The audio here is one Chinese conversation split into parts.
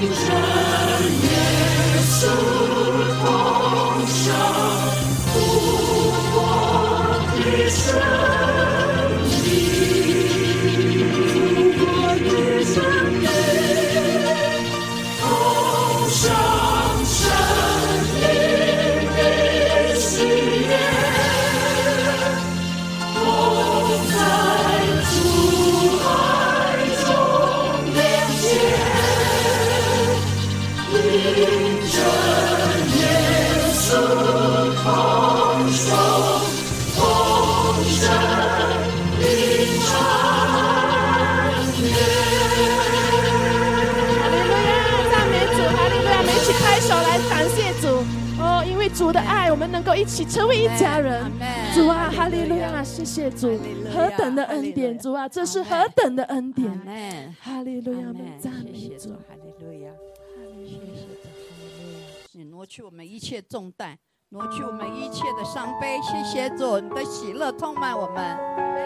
人也是同生不忘的生够一起成为一家人。主啊，哈利路亚！谢谢主，何等的恩典！主啊，这是何等的恩典！哈利路亚！们赞美主，哈利路亚！谢谢主，哈利路亚！你挪去我们一切重担，挪去我们一切的伤悲。谢谢主，你的喜乐充满我们。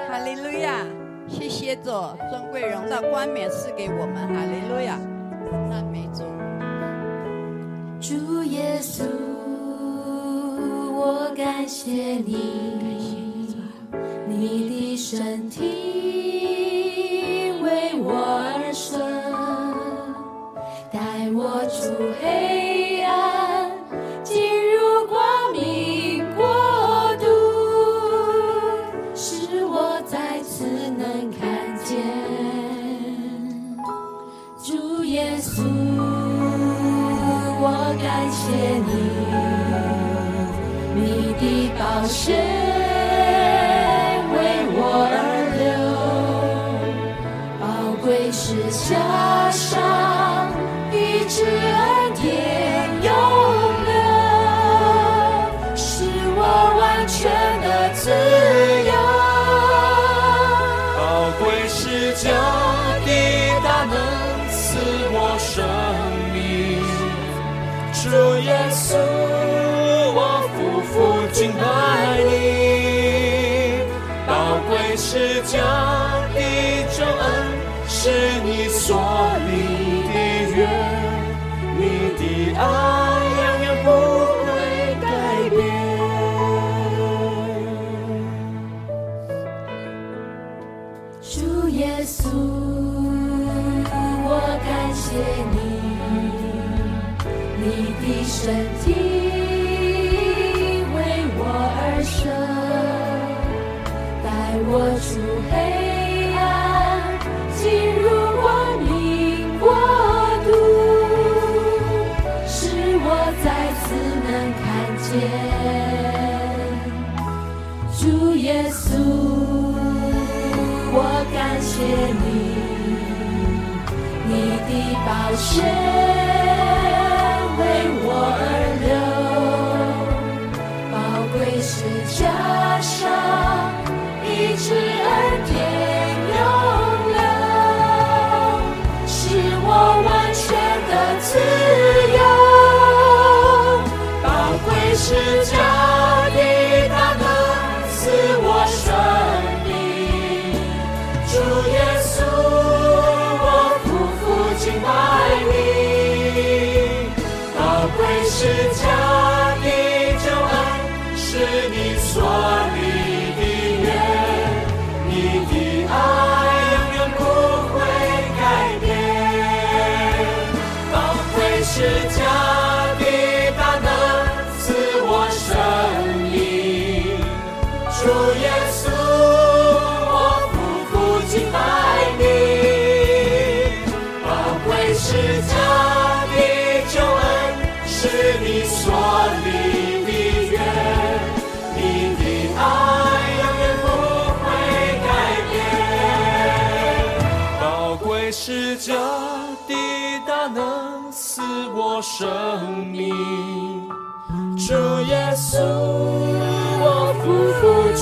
哈利路亚！谢谢主，尊贵荣耀冠冕赐给我们。哈利路亚！赞美主，主耶稣。我感谢你，你的身体为我而生，带我出黑暗，进入光明国度，使我再次能看见主耶稣。我感谢你。老师主耶稣，我感谢你，你的身体为我而舍，带。我出黑宝血为我而流，宝贵是家。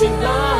tonight.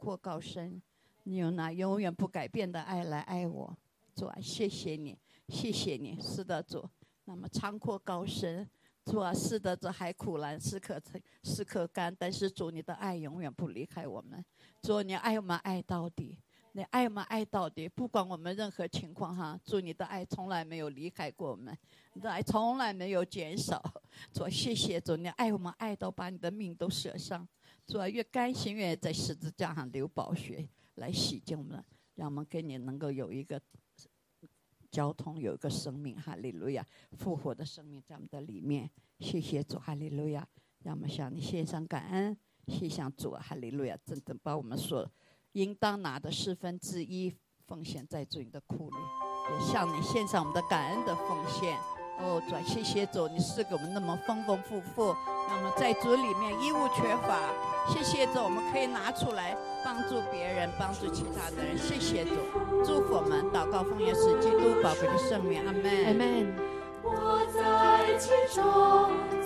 阔高深，你用那永远不改变的爱来爱我。主啊，谢谢你，谢谢你，是的，主。那么长阔高深，主啊，是的，这海苦难，是可成，是可干，但是主你的爱永远不离开我们。主，你爱我们爱到底。你爱我们爱到底，不管我们任何情况哈，主你的爱从来没有离开过我们，你的爱从来没有减少。主谢谢主，你爱我们爱到把你的命都舍上，主啊越甘心愿在十字架上流宝血来洗净我们，让我们跟你能够有一个交通，有一个生命，哈利路亚，复活的生命在我们的里面。谢谢主，哈利路亚，让我们向你献上感恩，谢向主，哈利路亚，真正把我们所。应当拿的四分之一奉献在主你的库里，也向你献上我们的感恩的奉献。哦，主，谢谢主，你赐给我们那么丰丰富富，让我们在主里面一无缺乏。谢谢主，我们可以拿出来帮助别人，帮助其他的人。谢谢主，祝福我们，祷告奉耶稣基督宝贵的圣名，阿门。阿门。我在其中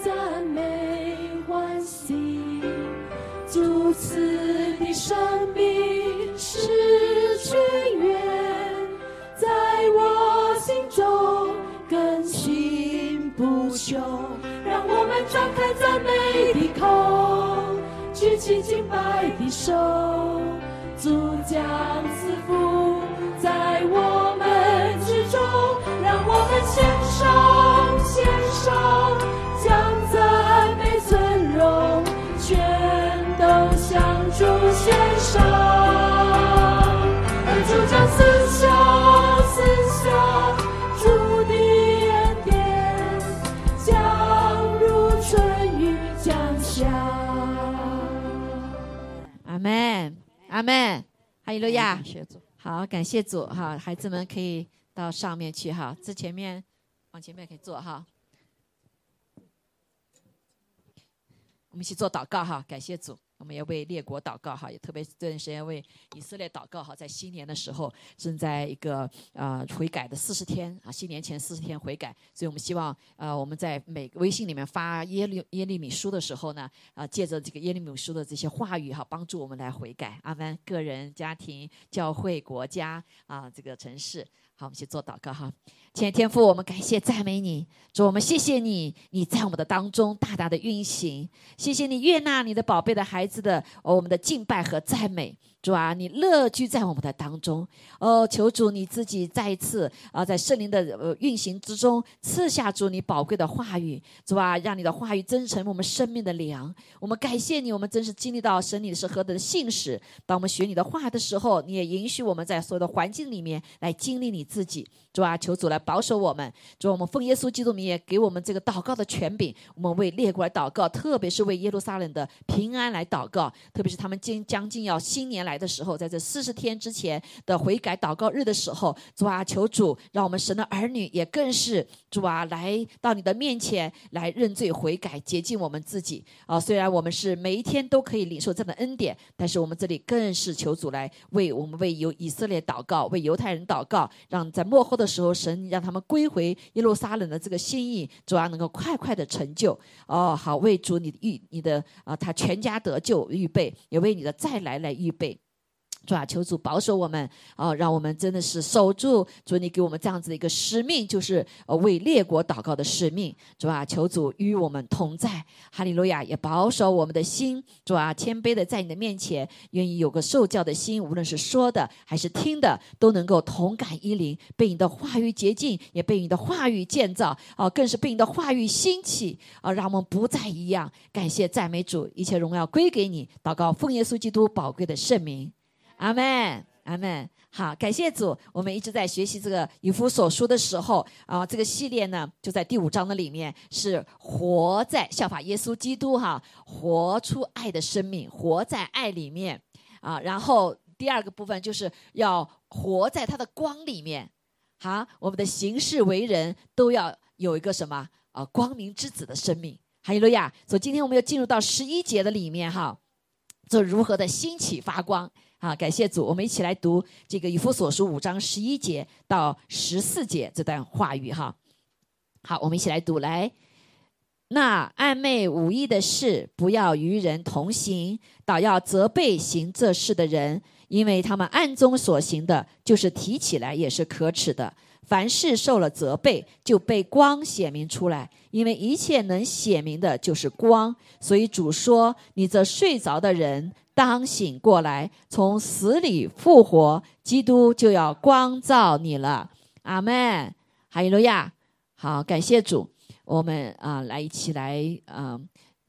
赞美欢喜，主赐的生命。是泉源，在我心中更新不朽。让我们张开赞美的口，举起敬拜的手，主将赐福在我们之中。让我们献上，献上，将赞美尊荣全都向主献上。阿门，阿门，哈利路亚。好，感谢主哈，孩子们可以到上面去哈，这前面往前面可以坐哈。我们一起做祷告哈，感谢主。我们也为列国祷告哈，也特别这段时间为以色列祷告哈，在新年的时候正在一个呃悔改的四十天啊，新年前四十天悔改，所以我们希望呃我们在每个微信里面发耶利耶利米书的时候呢，啊借着这个耶利米书的这些话语哈，帮助我们来悔改。阿门。个人、家庭、教会、国家啊，这个城市。好，我们去做祷告哈。前天父，我们感谢赞美你，主我们谢谢你，你在我们的当中大大的运行，谢谢你悦纳你的宝贝的孩子的哦我们的敬拜和赞美。主啊，你乐居在我们的当中哦，求主你自己再一次啊，在圣灵的呃运行之中赐下主你宝贵的话语，主啊，让你的话语增成我们生命的粮。我们感谢你，我们真是经历到神你是何等的信使。当我们学你的话的时候，你也允许我们在所有的环境里面来经历你自己。主啊，求主来保守我们。主，我们奉耶稣基督名也给我们这个祷告的权柄，我们为列国来祷告，特别是为耶路撒冷的平安来祷告，特别是他们将将近要新年来。的时候，在这四十天之前的悔改祷告日的时候，主啊，求主让我们神的儿女也更是主啊，来到你的面前来认罪悔改，洁净我们自己啊。虽然我们是每一天都可以领受这样的恩典，但是我们这里更是求主来为我们为犹以色列祷告，为犹太人祷告，让在幕后的时候，神让他们归回耶路撒冷的这个心意，主要，能够快快的成就哦。好，为主你预你的啊，他全家得救预备，也为你的再来来预备。主啊，求主保守我们啊，让我们真的是守住主你给我们这样子的一个使命，就是呃为列国祷告的使命。主啊，求主与我们同在，哈利路亚！也保守我们的心，主啊，谦卑的在你的面前，愿意有个受教的心，无论是说的还是听的，都能够同感一灵，被你的话语洁净，也被你的话语建造啊，更是被你的话语兴起啊，让我们不再一样。感谢赞美主，一切荣耀归给你。祷告奉耶稣基督宝贵的圣名。阿门，阿门。好，感谢主。我们一直在学习这个以弗所书的时候啊，这个系列呢，就在第五章的里面是活在效法耶稣基督哈，活出爱的生命，活在爱里面啊。然后第二个部分就是要活在他的光里面。好，我们的行事为人都要有一个什么啊？光明之子的生命。哈利路亚。所以今天我们要进入到十一节的里面哈，这如何的兴起发光。啊，感谢主，我们一起来读这个以弗所书五章十一节到十四节这段话语哈。好，我们一起来读，来，那暧昧无益的事，不要与人同行，倒要责备行这事的人，因为他们暗中所行的，就是提起来也是可耻的。凡事受了责备，就被光显明出来，因为一切能显明的，就是光。所以主说：“你这睡着的人，当醒过来，从死里复活，基督就要光照你了。”阿门。哈利路亚。好，感谢主。我们啊，来一起来啊，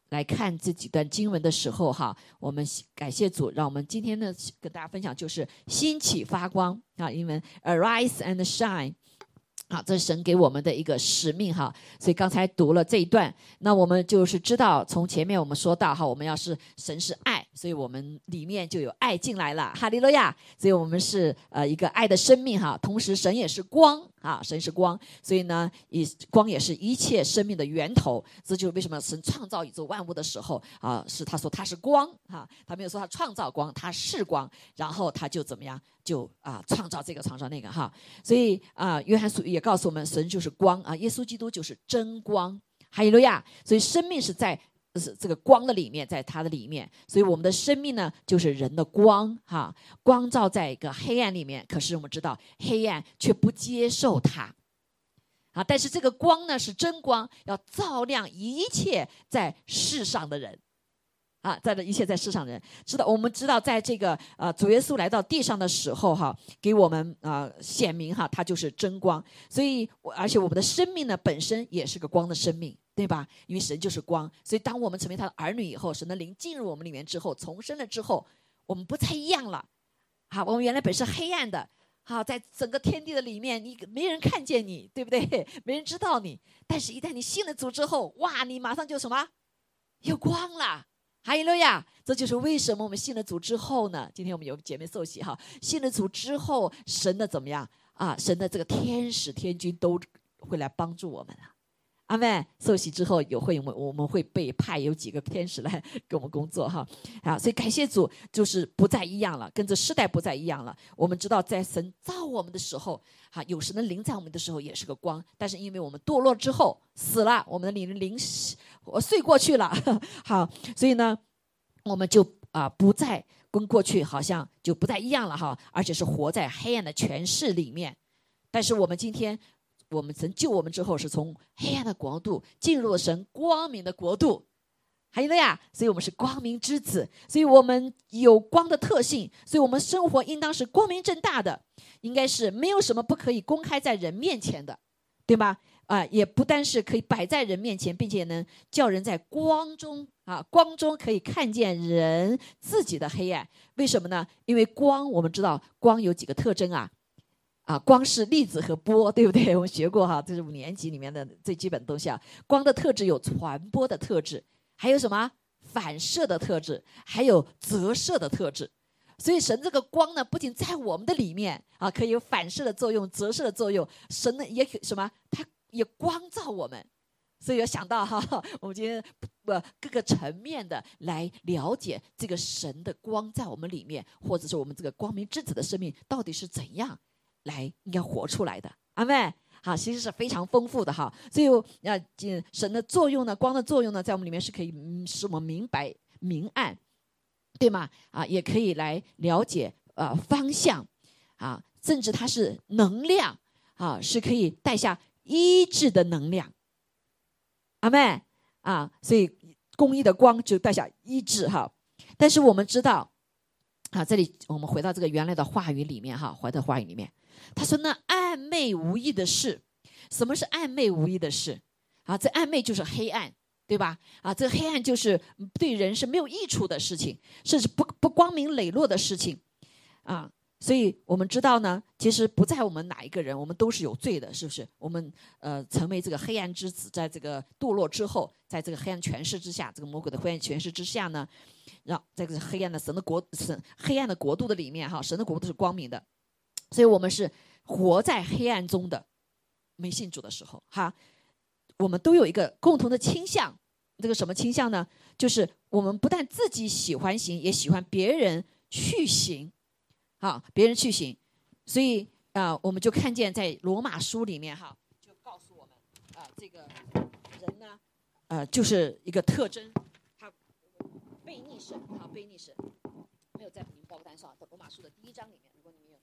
来看这几段经文的时候哈，我们感谢主，让我们今天呢跟大家分享就是兴起发光啊，英文 arise and shine。好，这是神给我们的一个使命哈，所以刚才读了这一段，那我们就是知道，从前面我们说到哈，我们要是神是爱，所以我们里面就有爱进来了，哈利路亚，所以我们是呃一个爱的生命哈，同时神也是光。啊，神是光，所以呢，以光也是一切生命的源头。这就是为什么神创造宇宙万物的时候啊，是他说他是光哈，他没有说他创造光，他是光，然后他就怎么样，就啊创造这个创造那个哈。所以啊，约翰书也告诉我们，神就是光啊，耶稣基督就是真光，哈利路亚。所以生命是在。是这个光的里面，在它的里面，所以我们的生命呢，就是人的光哈，光照在一个黑暗里面。可是我们知道，黑暗却不接受它，啊！但是这个光呢，是真光，要照亮一切在世上的人，啊，在的一切在世上的人。知道，我们知道，在这个呃主耶稣来到地上的时候哈，给我们啊显明哈，他就是真光。所以，而且我们的生命呢，本身也是个光的生命。对吧？因为神就是光，所以当我们成为他的儿女以后，神的灵进入我们里面之后，重生了之后，我们不再一样了。好，我们原来本是黑暗的，好，在整个天地的里面，你没人看见你，对不对？没人知道你。但是，一旦你信了主之后，哇，你马上就什么？有光了。哈利路亚！这就是为什么我们信了主之后呢？今天我们有姐妹受洗哈，信了主之后，神的怎么样啊？神的这个天使天君都会来帮助我们了。阿妹受洗之后有会，我们我们会被派有几个天使来 给我们工作哈，啊，所以感谢主，就是不再一样了，跟着时代不再一样了。我们知道，在神造我们的时候，哈，有神的灵在我们的时候也是个光，但是因为我们堕落之后死了，我们的灵灵我睡过去了，好，所以呢，我们就啊不再跟过去好像就不再一样了哈，而且是活在黑暗的权势里面。但是我们今天。我们神救我们之后，是从黑暗的国度进入了神光明的国度，还有了呀，所以我们是光明之子，所以我们有光的特性，所以我们生活应当是光明正大的，应该是没有什么不可以公开在人面前的，对吧？啊，也不单是可以摆在人面前，并且能叫人在光中啊，光中可以看见人自己的黑暗。为什么呢？因为光，我们知道光有几个特征啊。啊，光是粒子和波，对不对？我们学过哈，这是五年级里面的最基本的东西啊。光的特质有传播的特质，还有什么反射的特质，还有折射的特质。所以神这个光呢，不仅在我们的里面啊，可以有反射的作用、折射的作用。神呢，也可什么？它也光照我们。所以要想到哈，我们今天不各个层面的来了解这个神的光在我们里面，或者是我们这个光明之子的生命到底是怎样。来，应该活出来的，阿妹，好，其实是非常丰富的哈。所以，要神的作用呢，光的作用呢，在我们里面是可以使我们明白明暗，对吗？啊，也可以来了解呃方向，啊，甚至它是能量，啊，是可以带下医治的能量，阿妹，啊，所以公益的光就带下医治哈。但是我们知道，啊，这里我们回到这个原来的话语里面哈，回到话语里面。他说：“那暧昧无意的事，什么是暧昧无意的事？啊，这暧昧就是黑暗，对吧？啊，这黑暗就是对人是没有益处的事情，甚至不不光明磊落的事情，啊。所以我们知道呢，其实不在我们哪一个人，我们都是有罪的，是不是？我们呃，成为这个黑暗之子，在这个堕落之后，在这个黑暗权势之下，这个魔鬼的黑暗权势之下呢，让在这个黑暗的神的国神黑暗的国度的里面哈，神的国度是光明的。”所以我们是活在黑暗中的，没信主的时候，哈，我们都有一个共同的倾向，这个什么倾向呢？就是我们不但自己喜欢行，也喜欢别人去行，啊，别人去行。所以啊，我们就看见在罗马书里面，哈，就告诉我们啊，这个人呢，呃，就是一个特征，他背逆神啊，背逆神，没有在你们报单上，在罗马书的第一章里面，如果你们有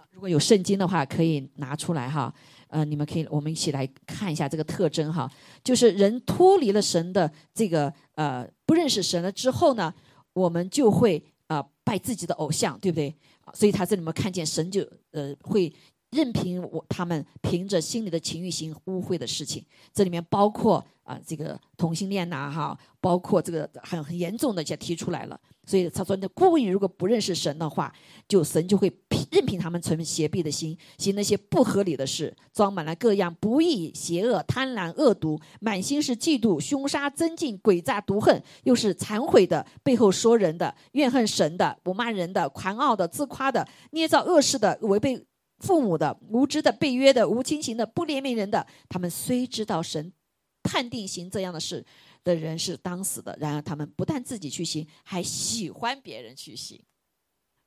啊，如果有圣经的话，可以拿出来哈，呃，你们可以我们一起来看一下这个特征哈，就是人脱离了神的这个呃不认识神了之后呢，我们就会啊拜自己的偶像，对不对？所以他这里面看见神就呃会。任凭我他们凭着心里的情欲行污秽的事情，这里面包括啊这个同性恋呐哈，包括这个很很严重的就提出来了。所以他说，那故意如果不认识神的话，就神就会任凭他们存邪僻的心，行那些不合理的事，装满了各样不义、邪恶、贪婪、恶毒，满心是嫉妒、凶杀、增进、诡诈、毒恨，又是残毁的，背后说人的，怨恨神的，不骂人的，狂傲的，自夸的，捏造恶事的，违背。父母的无知的被约的无亲情的不怜悯人的，他们虽知道神判定行这样的事的人是当死的，然而他们不但自己去行，还喜欢别人去行，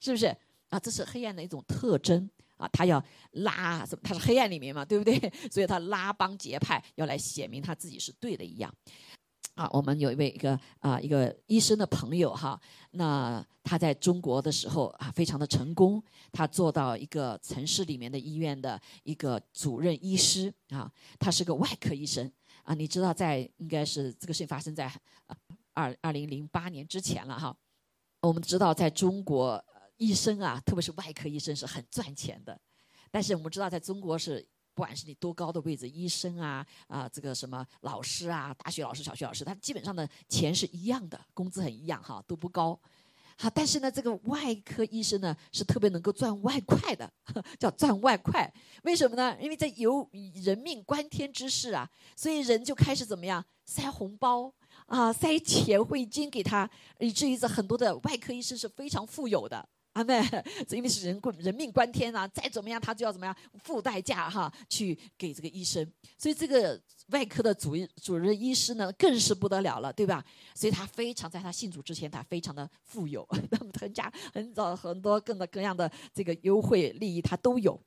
是不是啊？这是黑暗的一种特征啊！他要拉什么，他是黑暗里面嘛，对不对？所以他拉帮结派，要来显明他自己是对的一样。啊，我们有一位一个啊一个医生的朋友哈，那他在中国的时候啊非常的成功，他做到一个城市里面的医院的一个主任医师啊，他是个外科医生啊，你知道在应该是这个事情发生在二二零零八年之前了哈，我们知道在中国医生啊，特别是外科医生是很赚钱的，但是我们知道在中国是。不管是你多高的位置，医生啊啊，这个什么老师啊，大学老师、小学老师，他基本上的钱是一样的，工资很一样哈，都不高。好，但是呢，这个外科医生呢是特别能够赚外快的，叫赚外快。为什么呢？因为在有人命关天之事啊，所以人就开始怎么样塞红包啊，塞钱汇金给他，以至于这很多的外科医生是非常富有的。啊，妹，这 因为是人人命关天啊，再怎么样他就要怎么样付代价哈，去给这个医生。所以这个外科的主主任医师呢，更是不得了了，对吧？所以他非常在他信主之前，他非常的富有，那么很家很早很多各的各样的这个优惠利益他都有。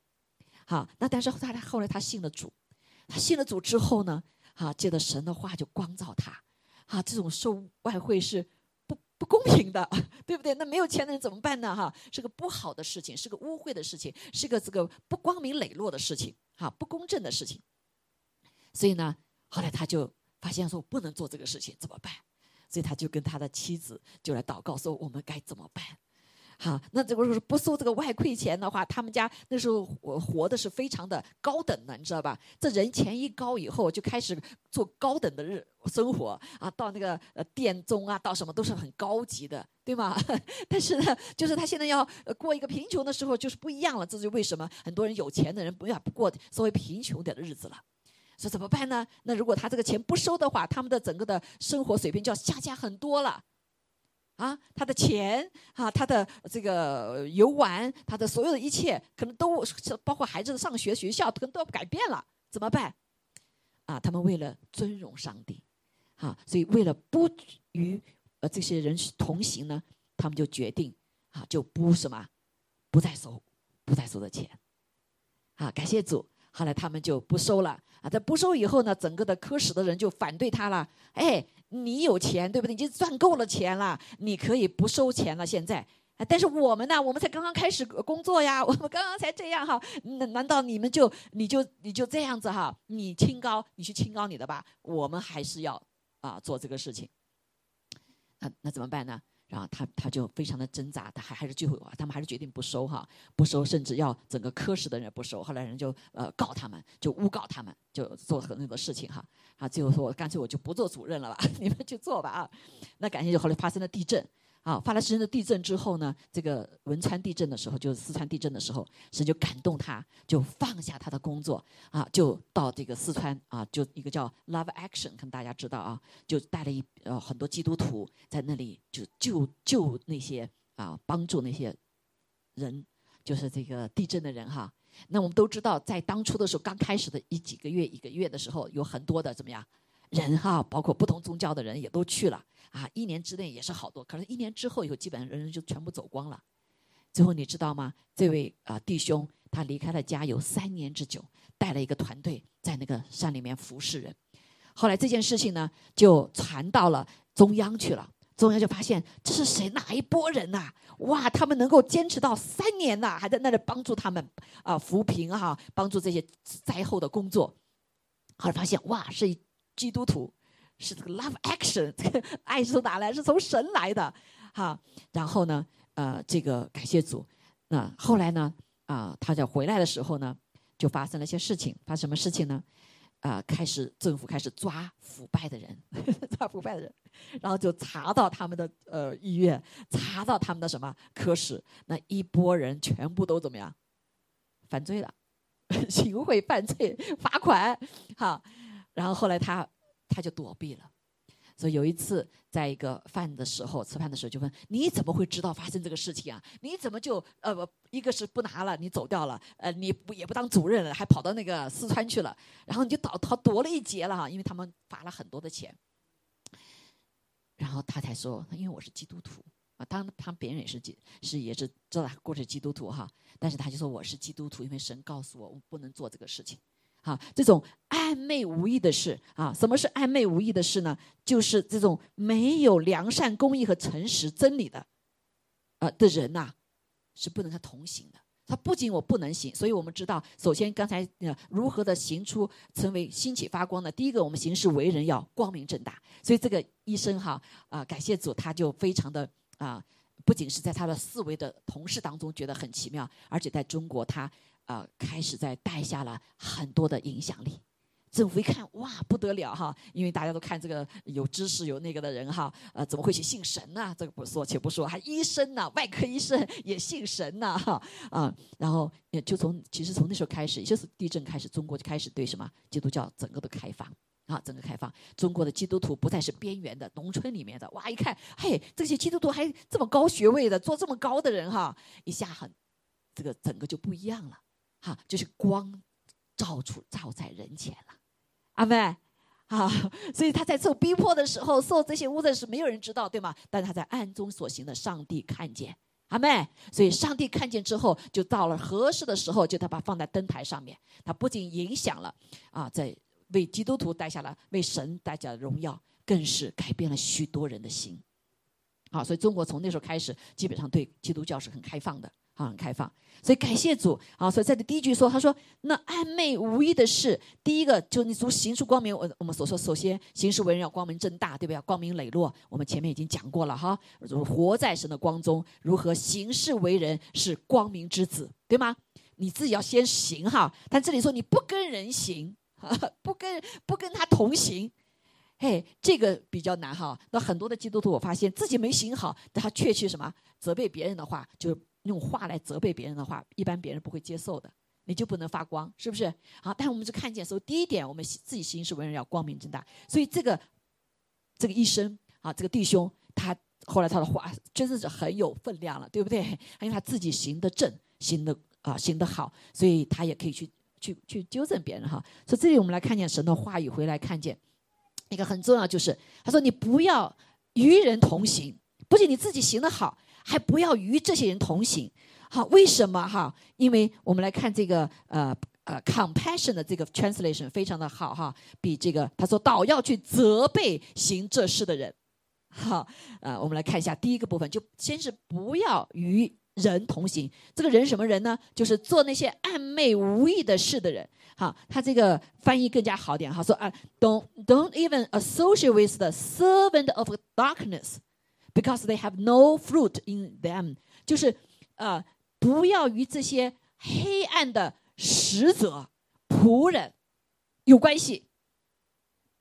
好，那但是他后来他信了主，他信了主之后呢，啊，借着神的话就光照他，啊，这种受外汇是。不公平的，对不对？那没有钱的人怎么办呢？哈，是个不好的事情，是个污秽的事情，是个这个不光明磊落的事情，哈，不公正的事情。所以呢，后来他就发现说不能做这个事情，怎么办？所以他就跟他的妻子就来祷告说：我们该怎么办？好，那这个不收这个外馈钱的话，他们家那时候活活的是非常的高等的，你知道吧？这人钱一高以后，就开始做高等的日生活啊，到那个呃殿中啊，到什么都是很高级的，对吗？但是呢，就是他现在要过一个贫穷的时候，就是不一样了。这就为什么很多人有钱的人不要不过稍微贫穷点的日子了。说怎么办呢？那如果他这个钱不收的话，他们的整个的生活水平就要下降很多了。啊，他的钱啊，他的这个游玩，他的所有的一切，可能都包括孩子的上学学校，可能都要改变了，怎么办？啊，他们为了尊荣上帝，啊，所以为了不与呃这些人同行呢，他们就决定啊，就不什么，不再收，不再收的钱，啊，感谢主。后来他们就不收了啊！在不收以后呢，整个的科室的人就反对他了。哎，你有钱对不对？已经赚够了钱了，你可以不收钱了。现在，但是我们呢？我们才刚刚开始工作呀，我们刚刚才这样哈。难难道你们就你就你就这样子哈？你清高，你去清高你的吧。我们还是要啊做这个事情。那那怎么办呢？然后他他就非常的挣扎，他还还是最后他们还是决定不收哈，不收，甚至要整个科室的人不收。后来人就呃告他们，就诬告他们，就做很多的事情哈。啊，最后说我干脆我就不做主任了吧，你们去做吧啊。那感谢就后来发生了地震。啊，发了神的地震之后呢，这个汶川地震的时候，就是四川地震的时候，神就感动他，就放下他的工作啊，就到这个四川啊，就一个叫 Love Action，可能大家知道啊，就带了一呃很多基督徒在那里就救救那些啊，帮助那些人，就是这个地震的人哈。那我们都知道，在当初的时候，刚开始的一几个月、一个月的时候，有很多的怎么样？人哈，包括不同宗教的人也都去了啊！一年之内也是好多，可是一年之后以后，基本上人人就全部走光了。最后你知道吗？这位啊弟兄他离开了家有三年之久，带了一个团队在那个山里面服侍人。后来这件事情呢，就传到了中央去了。中央就发现这是谁哪一波人呐、哇，他们能够坚持到三年呐、还在那里帮助他们啊、扶贫哈、帮助这些灾后的工作。后来发现哇，是基督徒，是这个 love action，这个爱是从哪来？是从神来的哈。然后呢，呃，这个感谢主。那后来呢，啊、他在回来的时候呢，就发生了一些事情。发生什么事情呢？啊、开始政府开始抓腐败的人，抓腐败的人，然后就查到他们的呃医院，查到他们的什么科室，那一波人全部都怎么样？犯罪了，行贿犯罪，罚款，哈。然后后来他他就躲避了。所以有一次，在一个饭的时候，吃饭的时候就问：“你怎么会知道发生这个事情啊？你怎么就呃不，一个是不拿了，你走掉了，呃，你不也不当主任了，还跑到那个四川去了，然后你就倒逃躲了一劫了哈，因为他们罚了很多的钱。”然后他才说：“因为我是基督徒啊，当然他别人也是基是也是知道他过去基督徒哈，但是他就说我是基督徒，因为神告诉我我不能做这个事情。”啊，这种暧昧无意的事啊，什么是暧昧无意的事呢？就是这种没有良善、公义和诚实、真理的，呃的人呐、是不能和同行的。他不仅我不能行，所以我们知道，首先刚才呃如何的行出成为兴起发光的，第一个我们行事为人要光明正大。所以这个医生哈啊、感谢主，他就非常的啊、不仅是在他的四维的同事当中觉得很奇妙，而且在中国他呃开始在带下了很多的影响力。政府一看，哇，不得了哈！因为大家都看这个有知识有那个的人哈，呃，怎么会去信神呢？这个不说，且不说，还医生呢，外科医生也信神呢，哈啊，然后也就从其实从那时候开始，就是地震开始，中国就开始对什么基督教整个的开放。啊，整个开放，中国的基督徒不再是边缘的农村里面的，哇，一看，嘿，这些基督徒还这么高学位的，做这么高的人哈，一下很，这个整个就不一样了，哈，就是光照出照在人前了，阿妹。啊，所以他在受逼迫的时候，受这些污的是没有人知道，对吗？但是他在暗中所行的，上帝看见，阿妹。所以上帝看见之后，就到了合适的时候，就他把放在灯台上面。他不仅影响了啊，在为基督徒带下了为神带下了荣耀，更是改变了许多人的心。好，所以中国从那时候开始，基本上对基督教是很开放的，啊，开放。所以感谢主啊！所以在这第一句说，他说那暧昧无意的事，第一个就你从行出光明，我我们所说，首先行事为人要光明正大，对不对？光明磊落。我们前面已经讲过了哈，活在神的光中，如何行事为人是光明之子，对吗？你自己要先行哈，但这里说你不跟人行，不跟不跟他同行。嘿，这个比较难哈。那很多的基督徒，我发现自己没行好，但他却去什么责备别人的话，就用话来责备别人的话，一般别人不会接受的，你就不能发光，是不是？好，但我们就看见说，第一点，我们自己行事为人要光明正大。所以这个这个医生啊，这个弟兄，他后来他的话真的是很有分量了，对不对？因为他自己行得正，行得啊行得好，所以他也可以去去去纠正别人哈。所以这里我们来看见神的话语，回来看见。一个很重要就是，他说你不要与人同行，不仅你自己行得好，还不要与这些人同行。好，为什么哈？因为我们来看这个呃呃 compassion 的这个 translation 非常的好哈，比这个他说倒要去责备行这事的人。好，呃，我们来看一下第一个部分，就先是不要与人同行。这个人什么人呢？就是做那些暧昧无意的事的人。好，他这个翻译更加好点哈，说啊，don't don't even associate with the servant of darkness because they have no fruit in them，就是呃，不要与这些黑暗的使者仆人有关系，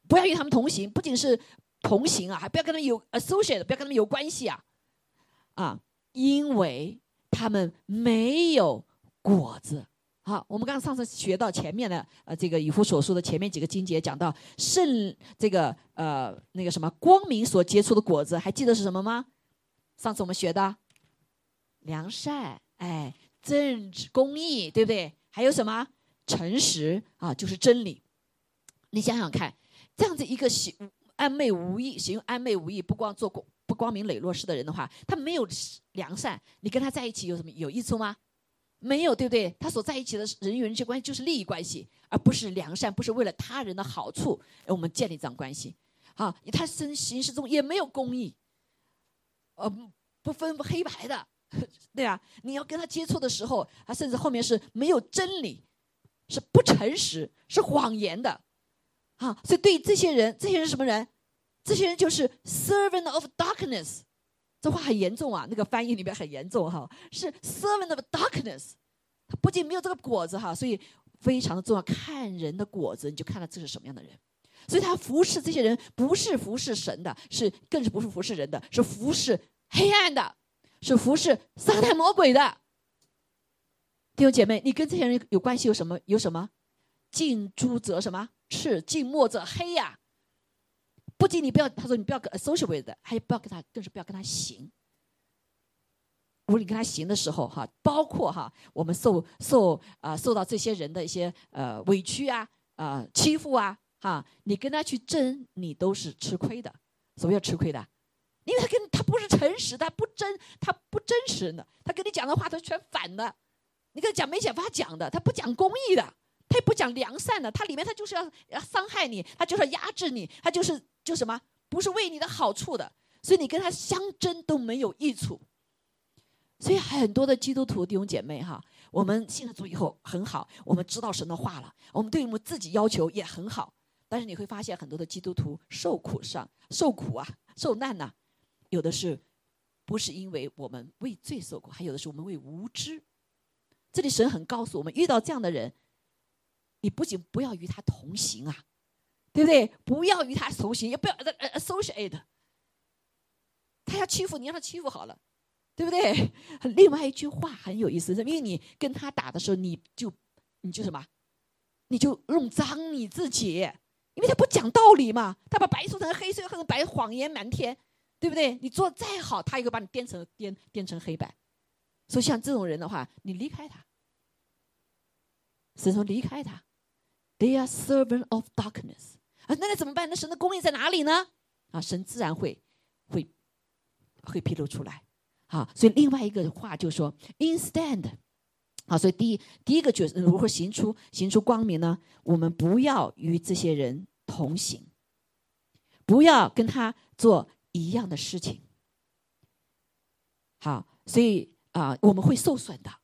不要与他们同行，不仅是同行啊，还不要跟他们有 associate，不要跟他们有关系啊，啊，因为他们没有果子。好，我们刚刚上次学到前面的呃，这个以弗所说的前面几个经节讲到圣这个呃那个什么光明所结出的果子，还记得是什么吗？上次我们学的良善，哎，正直、公义，对不对？还有什么诚实啊，就是真理。你想想看，这样子一个行暧昧无意、行暧昧无意、不光做光不光明磊落事的人的话，他没有良善，你跟他在一起有什么有益处吗？没有，对不对？他所在一起的人与人之关系就是利益关系，而不是良善，不是为了他人的好处，我们建立这样关系。啊，他身行事中也没有公义，呃，不分黑白的，对啊，你要跟他接触的时候，他甚至后面是没有真理，是不诚实，是谎言的，啊，所以对这些人，这些人什么人？这些人就是 servant of darkness。这话很严重啊，那个翻译里面很严重哈，是 servant of darkness，他不仅没有这个果子哈，所以非常的重要。看人的果子，你就看到这是什么样的人。所以他服侍这些人，不是服侍神的，是更是不是服侍人的，是服侍黑暗的，是服侍撒旦魔鬼的。弟兄姐妹，你跟这些人有关系有什么？有什么？近朱则什么？赤，近墨者黑呀。不仅你不要，他说你不要跟 associate，还不要跟他，更是不要跟他行。如果你跟他行的时候，哈，包括哈，我们受受啊受到这些人的一些呃委屈啊啊欺负啊，哈，你跟他去争，你都是吃亏的。什么叫吃亏的？因为他跟他不是诚实，他不真，他不真实的，他跟你讲的话都全反的。你跟他讲没讲法讲的，他不讲公义的，他也不讲良善的，他里面他就是要要伤害你，他就是要压制你，他就是。就什么不是为你的好处的，所以你跟他相争都没有益处。所以很多的基督徒弟兄姐妹哈，我们信了主以后很好，我们知道神的话了，我们对我们自己要求也很好。但是你会发现很多的基督徒受苦上受苦啊，受难呐，有的是不是因为我们为罪受苦，还有的是我们为无知。这里神很告诉我们，遇到这样的人，你不仅不要与他同行啊。对不对？不要与他同行，也不要呃呃 associate。他要欺负你，让他欺负好了，对不对？另外一句话很有意思，是因为你跟他打的时候，你就你就什么，你就弄脏你自己，因为他不讲道理嘛，他把白说成黑，说成白，谎言满天，对不对？你做再好，他也会把你颠成颠颠成黑白。所以像这种人的话，你离开他，神说离开他，They are servant of darkness。啊，那那怎么办？那神的公义在哪里呢？啊，神自然会会会披露出来。好，所以另外一个话就说，instead，好，所以第一第一个就是如何行出行出光明呢？我们不要与这些人同行，不要跟他做一样的事情。好，所以啊，我们会受损的，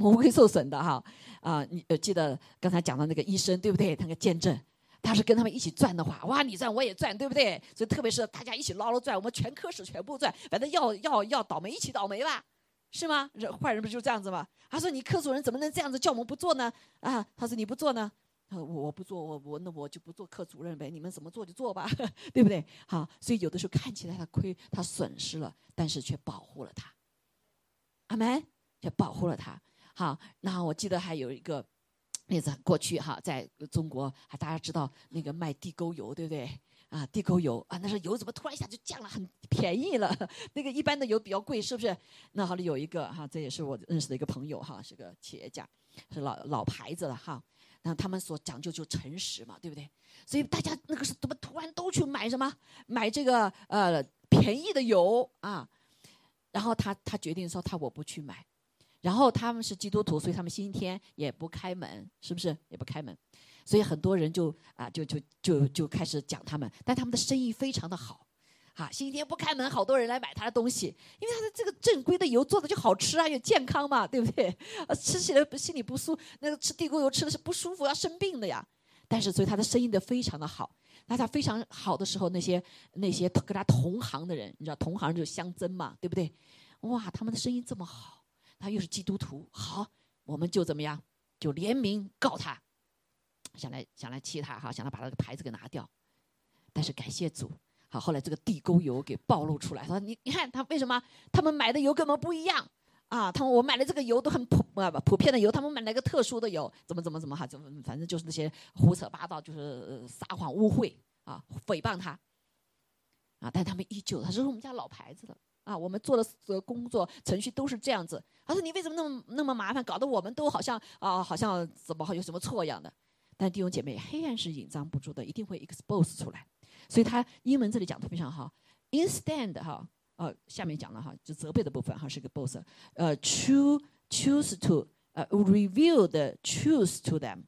我们会受损的哈。啊，你呃记得刚才讲到那个医生对不对？那个见证。他是跟他们一起赚的话，哇，你赚我也赚，对不对？所以特别是大家一起捞捞赚，我们全科室全部赚，反正要要要倒霉一起倒霉吧，是吗？人坏人不就这样子吗？他说你科主任怎么能这样子叫我们不做呢？啊，他说你不做呢，我我不做，我我那我就不做科主任呗，你们怎么做就做吧，对不对？好，所以有的时候看起来他亏，他损失了，但是却保护了他，阿门，却保护了他。好，那我记得还有一个。例子过去哈，在中国还大家知道那个卖地沟油，对不对？啊，地沟油啊，那时候油怎么突然一下就降了，很便宜了？那个一般的油比较贵，是不是？那好了，有一个哈，这也是我认识的一个朋友哈，是个企业家，是老老牌子了哈。那他们所讲究就诚实嘛，对不对？所以大家那个是怎么突然都去买什么？买这个呃便宜的油啊？然后他他决定说他我不去买。然后他们是基督徒，所以他们星期天也不开门，是不是也不开门？所以很多人就啊，就就就就开始讲他们，但他们的生意非常的好，啊，星期天不开门，好多人来买他的东西，因为他的这个正规的油做的就好吃啊，又健康嘛，对不对？吃起来心里不舒，那个吃地沟油吃的是不舒服，要生病的呀。但是所以他的生意的非常的好，那他非常好的时候，那些那些跟他同行的人，你知道同行就相争嘛，对不对？哇，他们的生意这么好。他又是基督徒，好，我们就怎么样，就联名告他，想来想来气他哈，想来把他的牌子给拿掉。但是感谢主，好，后来这个地沟油给暴露出来，说你你看他为什么他们买的油跟我们不一样啊？他们我买的这个油都很普啊不普遍的油，他们买了一个特殊的油，怎么怎么怎么哈，怎么反正就是那些胡扯八道，就是撒谎污秽啊，诽谤他啊，但他们依旧，他说我们家老牌子的。啊，我们做的工作程序都是这样子。他说：“你为什么那么那么麻烦，搞得我们都好像啊，好像怎么好有什么错一样的？”但弟兄姐妹，黑暗是隐藏不住的，一定会 expose 出来。所以他英文这里讲的非常好，instead 哈，呃，下面讲了哈，就责备的部分哈是个 boss，呃，choose choose to 呃 reveal the truth to them。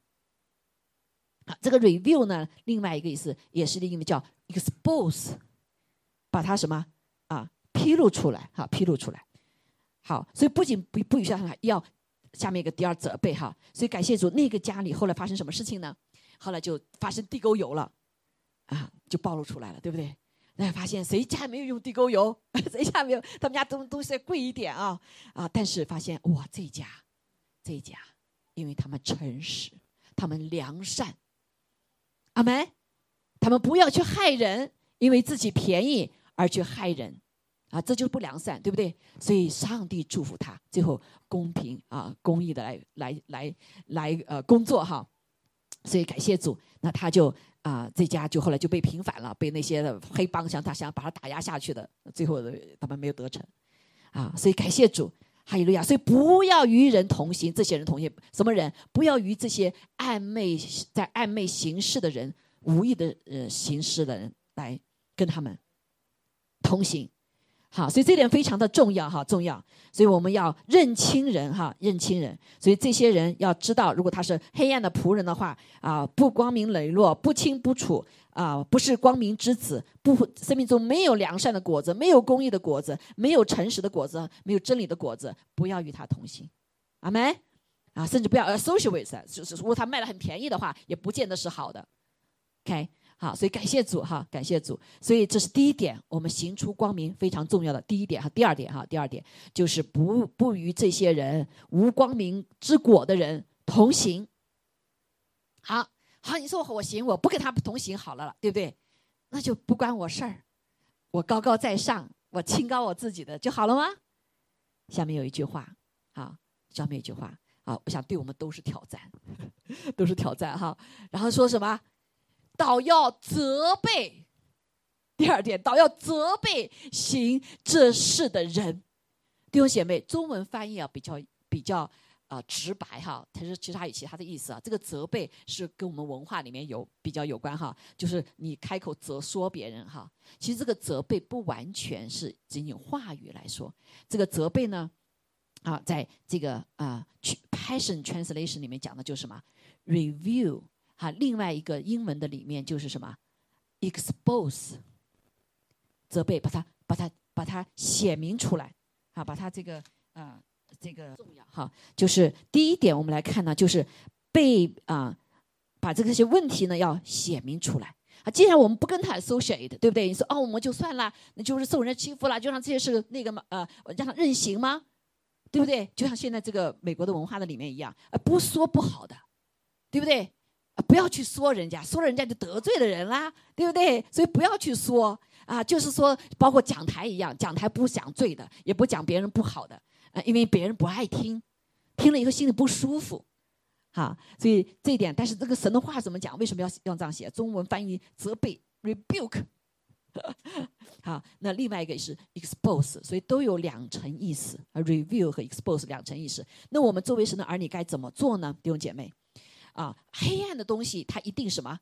啊，这个 reveal 呢，另外一个意思也是另一个叫 expose，把它什么啊披露出来，哈，披露出来。好，所以不仅不不许下要下面一个第二责备哈，所以感谢主，那个家里后来发生什么事情呢？后来就发生地沟油了，啊，就暴露出来了，对不对？那发现谁家没有用地沟油？谁家没有？他们家东东西贵一点啊啊！但是发现哇，这家这家，因为他们诚实，他们良善，阿门。他们不要去害人，因为自己便宜而去害人，啊，这就是不良善，对不对？所以上帝祝福他，最后公平啊，公义的来来来来呃工作哈。所以感谢主，那他就啊，这家就后来就被平反了，被那些黑帮想他想把他打压下去的，最后他们没有得逞，啊，所以感谢主，哈利路亚。所以不要与人同行，这些人同行什么人？不要与这些暧昧在暧昧行事的人、无意的呃行事的人来跟他们同行。好，所以这点非常的重要哈，重要。所以我们要认清人哈，认清人。所以这些人要知道，如果他是黑暗的仆人的话啊，不光明磊落，不清不楚啊，不是光明之子，不生命中没有良善的果子，没有公义的果子，没有诚实的果子，没有真理的果子，不要与他同行。阿门啊，甚至不要 associate，就是如果他卖的很便宜的话，也不见得是好的。OK。好，所以感谢主哈，感谢主。所以这是第一点，我们行出光明非常重要的第一点哈。第二点哈，第二点就是不不与这些人无光明之果的人同行。好好，你说我行，我不跟他们同行好了，对不对？那就不关我事儿，我高高在上，我清高我自己的就好了吗？下面有一句话，好，下面一句话，啊，我想对我们都是挑战，都是挑战哈。然后说什么？倒要责备，第二点，倒要责备行这事的人。弟兄姐妹，中文翻译啊比较比较啊直白哈，它是其实还有其他的意思啊。这个责备是跟我们文化里面有比较有关哈，就是你开口责说别人哈。其实这个责备不完全是仅仅话语来说，这个责备呢，啊，在这个啊 Passion Translation 里面讲的就是什么？Review。啊，另外一个英文的里面就是什么，expose，责备，把它把它把它写明出来，啊，把它这个啊这个重要哈，就是第一点我们来看呢，就是被啊把这个些问题呢要写明出来啊。既然我们不跟他 associate，对不对？你说哦，我们就算了，那就是受人欺负了，就让这些事那个嘛呃让他任行吗？对不对？就像现在这个美国的文化的里面一样，啊，不说不好的，对不对？啊，不要去说人家，说人家就得罪了人啦，对不对？所以不要去说啊，就是说，包括讲台一样，讲台不讲罪的，也不讲别人不好的，啊，因为别人不爱听，听了以后心里不舒服，哈，所以这一点，但是这个神的话怎么讲？为什么要要这样写？中文翻译责备 rebuke，好，那另外一个是 expose，所以都有两层意思啊，review 和 expose 两层意思。那我们作为神的儿女该怎么做呢？弟兄姐妹？啊，黑暗的东西它一定什么？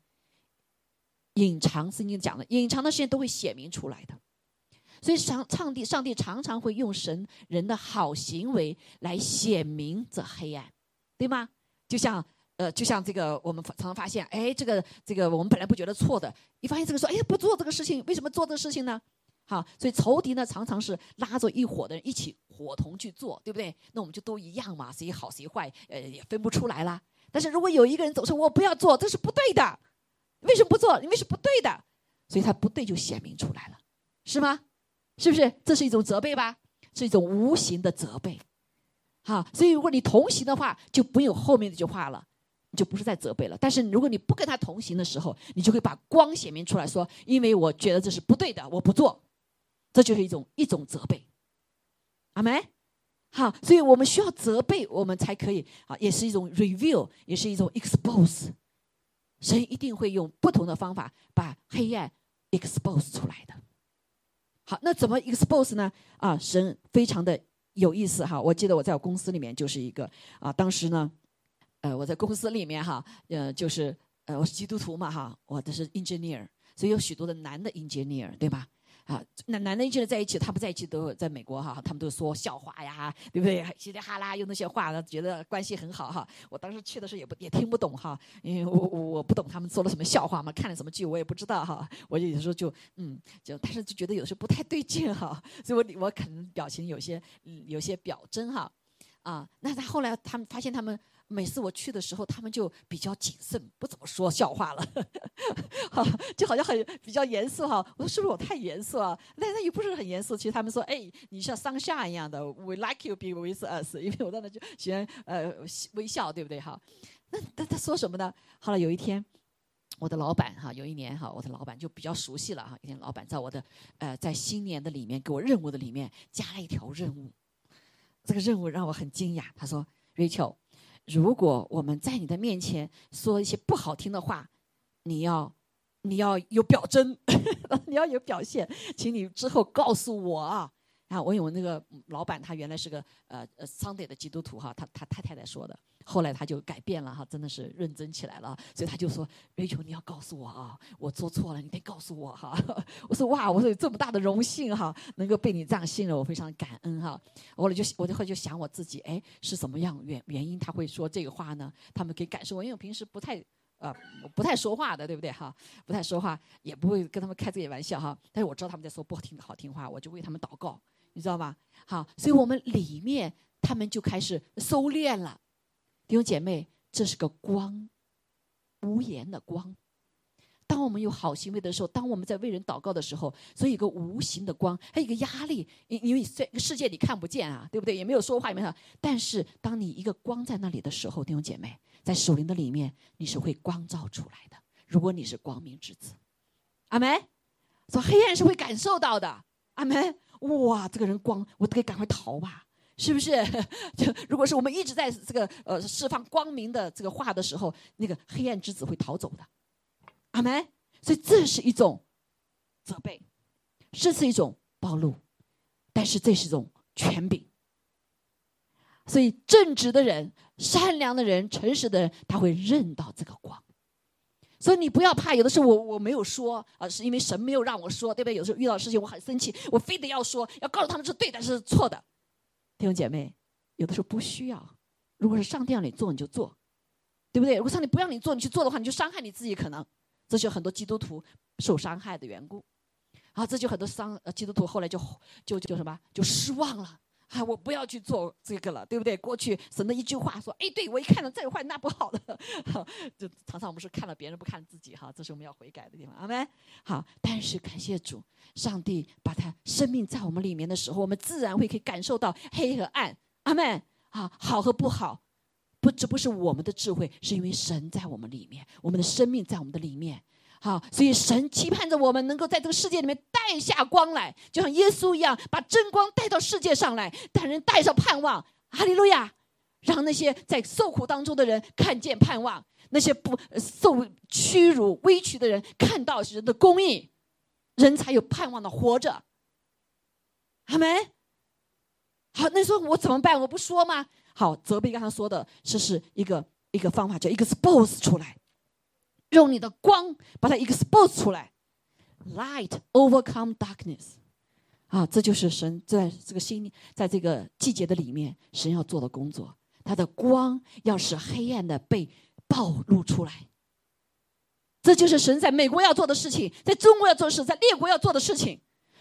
隐藏，圣经讲的，隐藏的事情都会显明出来的。所以上上帝，上帝常常会用神人的好行为来显明这黑暗，对吗？就像呃，就像这个，我们常常发现，哎，这个这个，我们本来不觉得错的，一发现这个说，哎，不做这个事情，为什么做这个事情呢？好，所以仇敌呢，常常是拉着一伙的人一起伙同去做，对不对？那我们就都一样嘛，谁好谁坏，呃，也分不出来啦。但是如果有一个人走出，我不要做，这是不对的。为什么不做？因为是不对的，所以他不对就显明出来了，是吗？是不是？这是一种责备吧？是一种无形的责备。好，所以如果你同行的话，就不有后面这句话了，就不是在责备了。但是如果你不跟他同行的时候，你就会把光显明出来说，因为我觉得这是不对的，我不做，这就是一种一种责备。阿门。好，所以我们需要责备，我们才可以啊，也是一种 review，也是一种 expose。神一定会用不同的方法把黑暗 expose 出来的。好，那怎么 expose 呢？啊，神非常的有意思哈。我记得我在我公司里面就是一个啊，当时呢，呃，我在公司里面哈，呃，就是呃，我是基督徒嘛哈，我的是 engineer，所以有许多的男的 engineer，对吧？啊，那男的一群人在一起，他不在一起都在美国哈，他们都说笑话呀，对不对？稀里哈啦用那些话，觉得关系很好哈。我当时去的时候也不也听不懂哈，因为我我我不懂他们说了什么笑话嘛，看了什么剧我也不知道哈。我就有时候就嗯，就但是就觉得有时候不太对劲哈，所以我我可能表情有些有些表征哈。啊，那他后来他们发现他们。每次我去的时候，他们就比较谨慎，不怎么说笑话了，好，就好像很比较严肃哈。我说是不是我太严肃啊？那那也不是很严肃。其实他们说，哎，你像桑夏一样的，We like you be with us，因为我在那就喜欢呃微笑，对不对哈？那他他说什么呢？后来有一天，我的老板哈，有一年哈，我的老板就比较熟悉了哈。一天老板在我的呃在新年的里面给我任务的里面加了一条任务，这个任务让我很惊讶。他说，Rachel。如果我们在你的面前说一些不好听的话，你要，你要有表征，你要有表现，请你之后告诉我啊。啊，我有那个老板，他原来是个呃呃 Sunday 的基督徒哈，他他太太在说的。后来他就改变了哈，真的是认真起来了，所以他就说：“Rachel，你要告诉我啊，我做错了，你得告诉我哈。”我说：“哇，我说有这么大的荣幸哈，能够被你这样信任，我非常感恩哈。”我了就我就会就想我自己，哎，是什么样原原因他会说这个话呢？他们可以感受我，因为我平时不太呃不太说话的，对不对哈？不太说话，也不会跟他们开这些玩笑哈。但是我知道他们在说不好听的好听话，我就为他们祷告，你知道吗？好，所以我们里面他们就开始收敛了。弟兄姐妹，这是个光，无言的光。当我们有好行为的时候，当我们在为人祷告的时候，所以一个无形的光，还有一个压力，因因为在世界里看不见啊，对不对？也没有说话，也没有。但是当你一个光在那里的时候，弟兄姐妹，在属灵的里面，你是会光照出来的。如果你是光明之子，阿门。说黑暗是会感受到的，阿门。哇，这个人光，我得赶快逃吧。是不是？就如果是我们一直在这个呃释放光明的这个话的时候，那个黑暗之子会逃走的，阿门。所以这是一种责备，这是一种暴露，但是这是一种权柄。所以正直的人、善良的人、诚实的人，他会认到这个光。所以你不要怕，有的时候我我没有说啊，是因为神没有让我说，对不对？有时候遇到事情我很生气，我非得要说，要告诉他们是对的，是错的。弟兄姐妹，有的时候不需要。如果是上帝让你做，你就做，对不对？如果上帝不让你做，你去做的话，你就伤害你自己。可能这就很多基督徒受伤害的缘故。啊，这就很多伤呃基督徒后来就就就什么就失望了。啊，我不要去做这个了，对不对？过去神的一句话说：“哎，对我一看到这坏，那不好的。”就常常我们是看了别人不看自己哈，这是我们要悔改的地方。阿门。好，但是感谢主，上帝把他生命在我们里面的时候，我们自然会可以感受到黑和暗。阿门。啊，好和不好，不，这不是我们的智慧，是因为神在我们里面，我们的生命在我们的里面。好，所以神期盼着我们能够在这个世界里面带下光来，就像耶稣一样，把真光带到世界上来，带人带上盼望。哈利路亚！让那些在受苦当中的人看见盼望，那些不受屈辱委屈的人看到人的公义，人才有盼望的活着。阿门。好，那说我怎么办？我不说吗？好，责备刚才说的，这是一个一个方法，叫 expose 出来。用你的光把它 expose 出来，light overcome darkness，啊，这就是神在这个心，在这个季节的里面，神要做的工作。他的光要使黑暗的被暴露出来，这就是神在美国要做的事情，在中国要做的事，在列国要做的事情。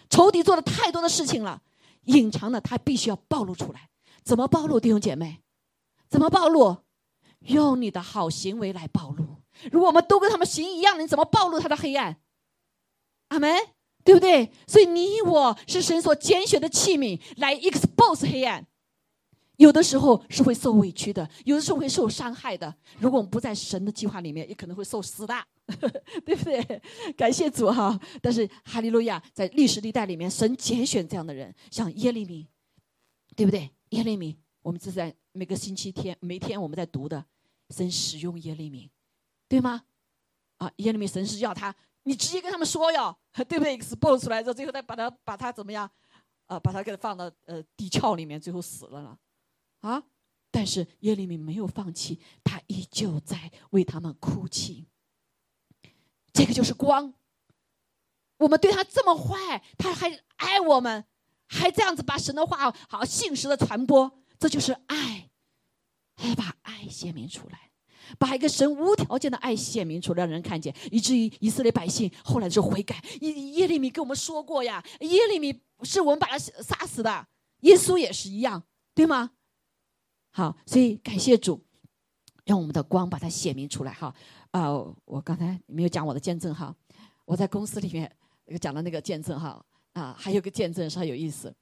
仇敌做了太多的事情了，隐藏的他必须要暴露出来。怎么暴露，弟兄姐妹？怎么暴露？用你的好行为来暴露。如果我们都跟他们行一样的，你怎么暴露他的黑暗？阿门，对不对？所以你我是神所拣选的器皿，来 expose 黑暗。有的时候是会受委屈的，有的时候会受伤害的。如果我们不在神的计划里面，也可能会受死的，对不对？感谢主哈！但是哈利路亚，在历史历代里面，神拣选这样的人，像耶利米，对不对？耶利米，我们是在每个星期天每天我们在读的，神使用耶利米。对吗？啊，耶利米神是要他，你直接跟他们说哟，对不对？expose 出来之后，最后再把他把他怎么样？啊，把他给放到呃地壳里面，最后死了了，啊！但是耶利米没有放弃，他依旧在为他们哭泣。这个就是光，我们对他这么坏，他还爱我们，还这样子把神的话好信实的传播，这就是爱，还把爱显明出来，把一个神无条件的爱显明出来，让人看见，以至于以色列百姓后来就悔改。耶耶利米跟我们说过呀，耶利米是我们把他杀死的，耶稣也是一样，对吗？好，所以感谢主，让我们的光把它显明出来哈。啊，我刚才没有讲我的见证哈，我在公司里面讲的那个见证哈啊，还有个见证是很有意思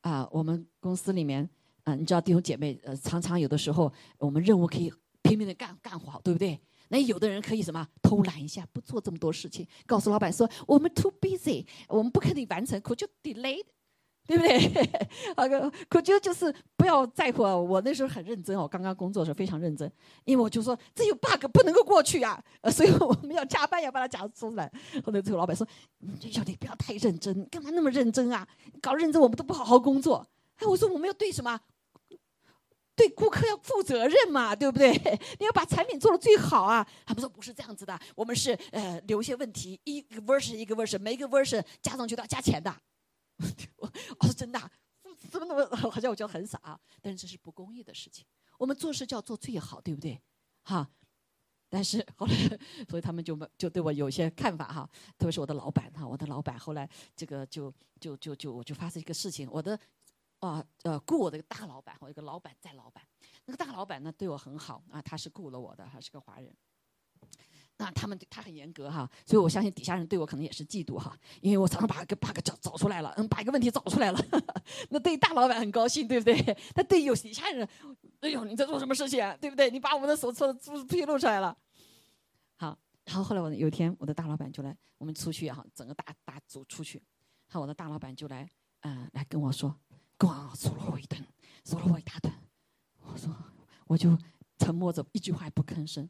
啊。我们公司里面，嗯，你知道弟兄姐妹呃，常常有的时候我们任务可以拼命的干干活，对不对？那有的人可以什么偷懒一下，不做这么多事情，告诉老板说我们 too busy，我们不可以完成，可就 delay。对不对？那个可就就是不要在乎。我那时候很认真哦，刚刚工作的时候非常认真，因为我就说这有 bug 不能够过去啊，所以我们要加班要把它讲出来。后来最后老板说：“小弟不要太认真，干嘛那么认真啊？搞认真我们都不好好工作。”哎，我说我们要对什么？对顾客要负责任嘛，对不对？你要把产品做的最好啊。他们说不是这样子的，我们是呃留一些问题，一个 version 一个 version，每个 version 加上去都要加钱的。我我说真的，怎么那么好像我觉得很傻？但是这是不公义的事情。我们做事就要做最好，对不对？哈。但是后来，所以他们就就对我有一些看法哈。特别是我的老板哈，我的老板后来这个就就就就我就发生一个事情，我的啊呃雇我的一个大老板，我一个老板在老板，那个大老板呢对我很好啊，他是雇了我的，他是个华人。那他们对他很严格哈，所以我相信底下人对我可能也是嫉妒哈，因为我常常把个 bug 找找出来了，嗯，把一个问题找出来了，那对大老板很高兴，对不对？但对有底下人，哎呦，你在做什么事情，啊对不对？你把我们的手册都披露出来了。好，然后后来我有一天，我的大老板就来，我们出去哈，整个大大组出去，好，我的大老板就来，嗯，来跟我说，跟我说了我一顿，说了我一大顿，我说我就沉默着，一句话也不吭声。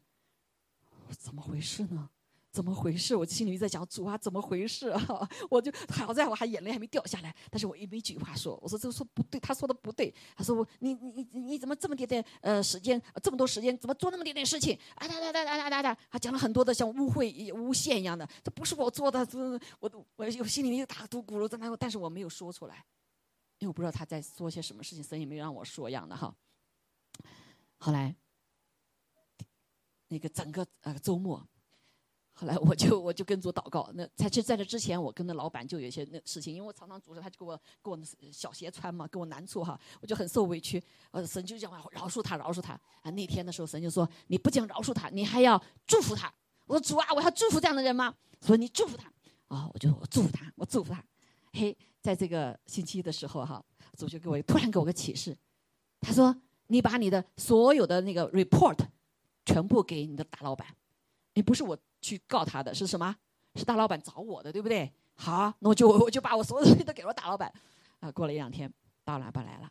怎么回事呢？怎么回事？我心里在讲主啊，怎么回事啊？我就好在我还眼泪还没掉下来，但是我一没句话说。我说这说不对，他说的不对。他说我你你你你怎么这么点点呃时间这么多时间怎么做那么点点事情啊哒哒哒哒哒哒哒，他讲了很多的像污秽诬陷一样的，这不是我做的，这我都我有心里又打嘟咕噜在那，但是我没有说出来，因为我不知道他在说些什么事情，所以没让我说一样的哈。后来。那个整个呃周末，后来我就我就跟主祷告。那在这在这之前，我跟那老板就有一些那事情，因为我常常主着他就给我给我小鞋穿嘛，给我难处哈，我就很受委屈。呃，神就讲饶恕他，饶恕他。啊，那天的时候，神就说你不仅饶恕他，你还要祝福他。我说主啊，我要祝福这样的人吗？说你祝福他。啊，我就我祝福他，我祝福他。嘿，在这个星期一的时候哈，主就给我突然给我个启示，他说你把你的所有的那个 report。全部给你的大老板，你不是我去告他的，是什么？是大老板找我的，对不对？好，那我就我就把我所有东西都给了大老板。啊，过了一两天，大老板来了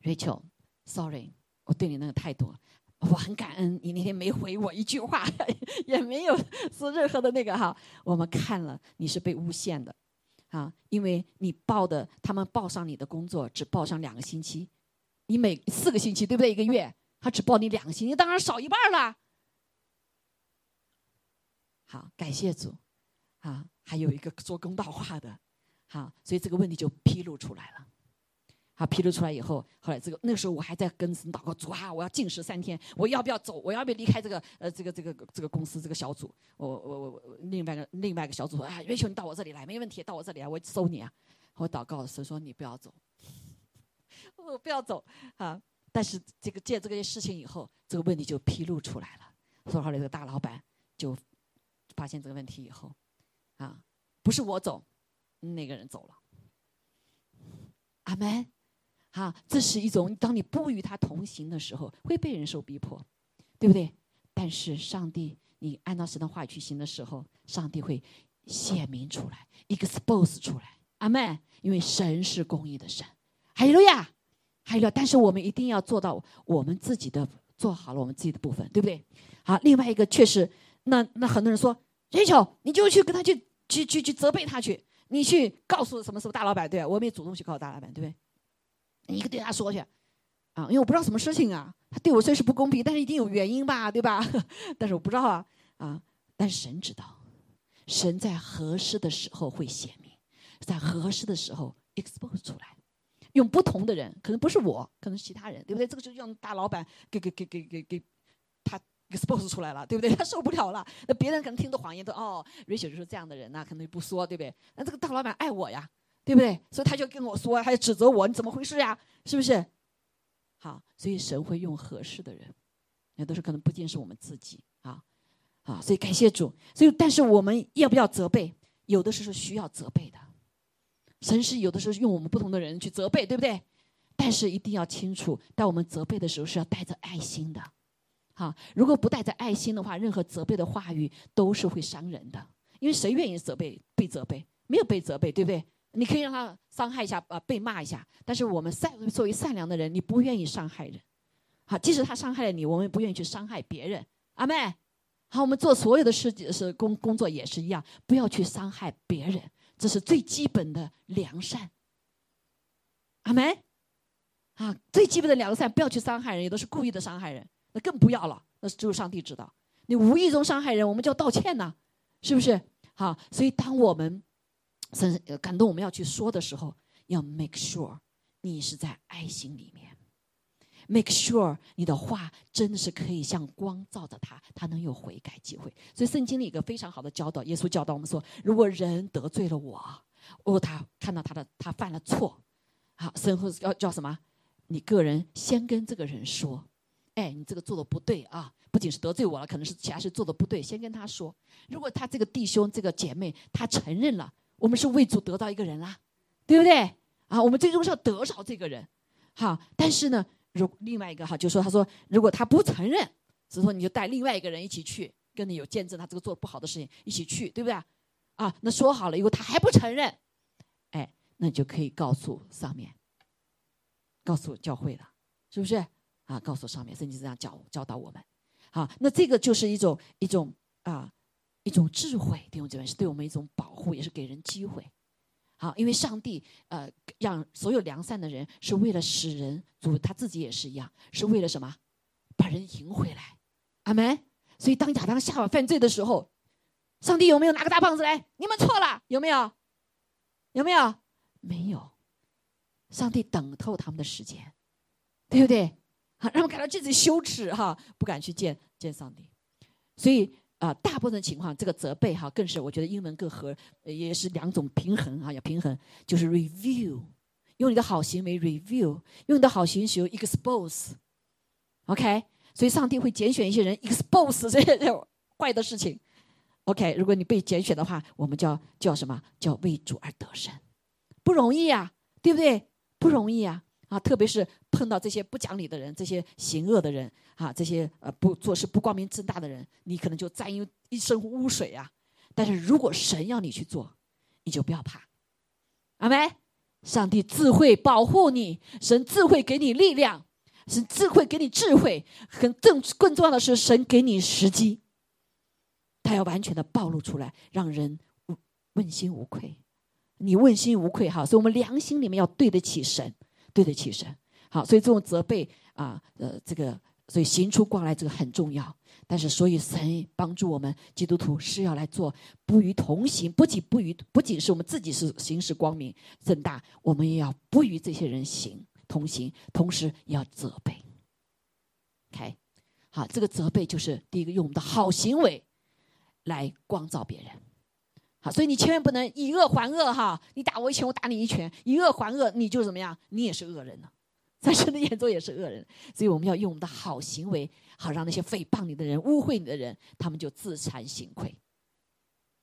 ，Rachel，Sorry，我对你那个态度，我很感恩你那天没回我一句话，也没有说任何的那个哈。我们看了你是被诬陷的，啊，因为你报的他们报上你的工作只报上两个星期，你每四个星期对不对？一个月。他只报你两个星期，当然少一半了。好，感谢主，啊，还有一个说公道话的，好，所以这个问题就披露出来了。好，披露出来以后，后来这个那个时候我还在跟神祷告，主啊，我要禁食三天，我要不要走？我要不要离开这个呃这个这个这个公司这个小组？我我我另外一个另外一个小组说，哎，瑞秋你到我这里来，没问题，到我这里来，我收你啊。我祷告神说你不要走，我不要走啊。但是这个借这个事情以后，这个问题就披露出来了。说后来这个大老板就发现这个问题以后，啊，不是我走，那个人走了。阿门。好，这是一种当你不与他同行的时候，会被人受逼迫，对不对？但是上帝，你按照神的话语去行的时候，上帝会显明出来，expose 出来。阿门。因为神是公义的神。哈利路亚。还有，但是我们一定要做到我们自己的做好了我们自己的部分，对不对？好，另外一个确实，那那很多人说，Rachel，你就去跟他去去去去责备他去，你去告诉什么什么大老板，对我们也主动去告诉大老板，对不对？你一个对他说去，啊，因为我不知道什么事情啊，他对我虽是不公平，但是一定有原因吧，对吧？但是我不知道啊，啊，但是神知道，神在合适的时候会显明，在合适的时候 expose 出来，用不同的人，可能不是我，可能是其他人，对不对？这个就让大老板给给给给给给他 expose 出来了，对不对？他受不了了，那别人可能听的谎言都哦瑞雪就是这样的人呐，可能就不说，对不对？那这个大老板爱我呀，对不对？所以他就跟我说，他就指责我，你怎么回事呀？是不是？好，所以神会用合适的人，那都是可能不仅是我们自己啊。啊，所以感谢主。所以，但是我们要不要责备？有的时候需要责备的。神是有的时候用我们不同的人去责备，对不对？但是一定要清楚，当我们责备的时候是要带着爱心的。好，如果不带着爱心的话，任何责备的话语都是会伤人的。因为谁愿意责备被责备？没有被责备，对不对？你可以让他伤害一下，呃，被骂一下。但是我们善作为善良的人，你不愿意伤害人。好，即使他伤害了你，我们也不愿意去伤害别人。阿妹。好，我们做所有的事是工工作也是一样，不要去伤害别人，这是最基本的良善。阿妹。啊，最基本的良善，不要去伤害人，也都是故意的伤害人，那更不要了，那是只有上帝知道。你无意中伤害人，我们就要道歉呐，是不是？好，所以当我们甚至感动我们要去说的时候，要 make sure 你是在爱心里面。Make sure 你的话真的是可以像光照着他，他能有悔改机会。所以圣经里一个非常好的教导，耶稣教导我们说：如果人得罪了我，哦，他看到他的他犯了错，好，神会要叫什么？你个人先跟这个人说，哎，你这个做的不对啊！不仅是得罪我了，可能是其他事做的不对，先跟他说。如果他这个弟兄这个姐妹他承认了，我们是为主得到一个人啦，对不对？啊，我们最终是要得着这个人，好，但是呢？如另外一个哈，就说他说，如果他不承认，所以说你就带另外一个人一起去，跟你有见证他这个做不好的事情一起去，对不对？啊，那说好了以后他还不承认，哎，那你就可以告诉上面，告诉教会了，是不是？啊，告诉上面，圣经这样教教导我们。好，那这个就是一种一种啊一种智慧，弟兄姐妹是对我们一种保护，也是给人机会。好，因为上帝呃让所有良善的人是为了使人主他自己也是一样，是为了什么？把人赢回来，阿门。所以当亚当夏娃犯罪的时候，上帝有没有拿个大棒子来？你们错了，有没有？有没有？没有。上帝等透他们的时间，对不对？好，让我们感到自己羞耻哈，不敢去见见上帝。所以。啊，大部分情况，这个责备哈，更是我觉得英文更合，也是两种平衡啊，要平衡，就是 review，用你的好行为 review，用你的好行为 expose，OK，所以上帝会拣选一些人 expose 这些坏的事情，OK，如果你被拣选的话，我们叫叫什么？叫为主而得胜，不容易呀，对不对？不容易啊。啊，特别是碰到这些不讲理的人，这些行恶的人，啊，这些呃不做事不光明正大的人，你可能就沾一一身污水啊。但是如果神要你去做，你就不要怕。阿妹，上帝智慧保护你，神智慧给你力量，神智慧给你智慧，很更更重要的是，神给你时机，他要完全的暴露出来，让人问心无愧。你问心无愧哈，所以我们良心里面要对得起神。对得起神，好，所以这种责备啊，呃，这个，所以行出光来，这个很重要。但是，所以神帮助我们基督徒是要来做不与同行，不仅不与，不仅是我们自己是行使光明正大，我们也要不与这些人行同行，同时也要责备。OK，好，这个责备就是第一个，用我们的好行为来光照别人。好，所以你千万不能以恶还恶哈！你打我一拳，我打你一拳，以恶还恶，你就怎么样？你也是恶人呢，在神的眼中也是恶人。所以我们要用我们的好行为，好让那些诽谤你的人、污秽你的人，他们就自惭形愧。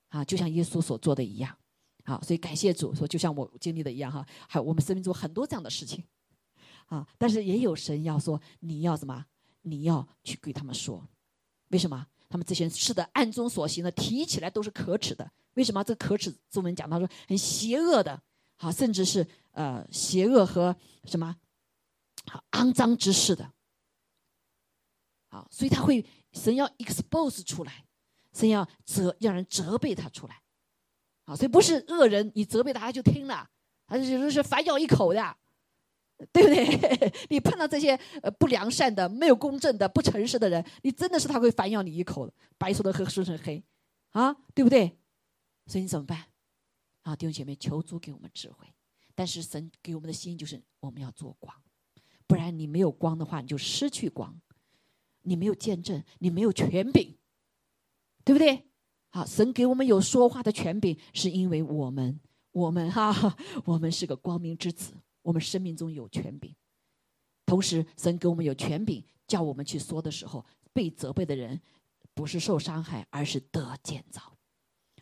啊，就像耶稣所做的一样。好，所以感谢主，说就像我经历的一样哈。还有我们生命中很多这样的事情，啊，但是也有神要说，你要什么？你要去给他们说，为什么？他们这些人是的，暗中所行的，提起来都是可耻的。为什么这可耻？中文讲到说很邪恶的，好，甚至是呃邪恶和什么好肮脏之事的，好，所以他会神要 expose 出来，神要责让人责备他出来，好，所以不是恶人，你责备他他就听了，他就是反咬一口的，对不对？你碰到这些呃不良善的、没有公正的、不诚实的人，你真的是他会反咬你一口，白说的和说成黑，啊，对不对？所以你怎么办？啊，弟兄姐妹，求主给我们智慧。但是神给我们的心就是我们要做光，不然你没有光的话，你就失去光，你没有见证，你没有权柄，对不对？好，神给我们有说话的权柄，是因为我们，我们哈，我们是个光明之子，我们生命中有权柄。同时，神给我们有权柄，叫我们去说的时候，被责备的人不是受伤害，而是得建造。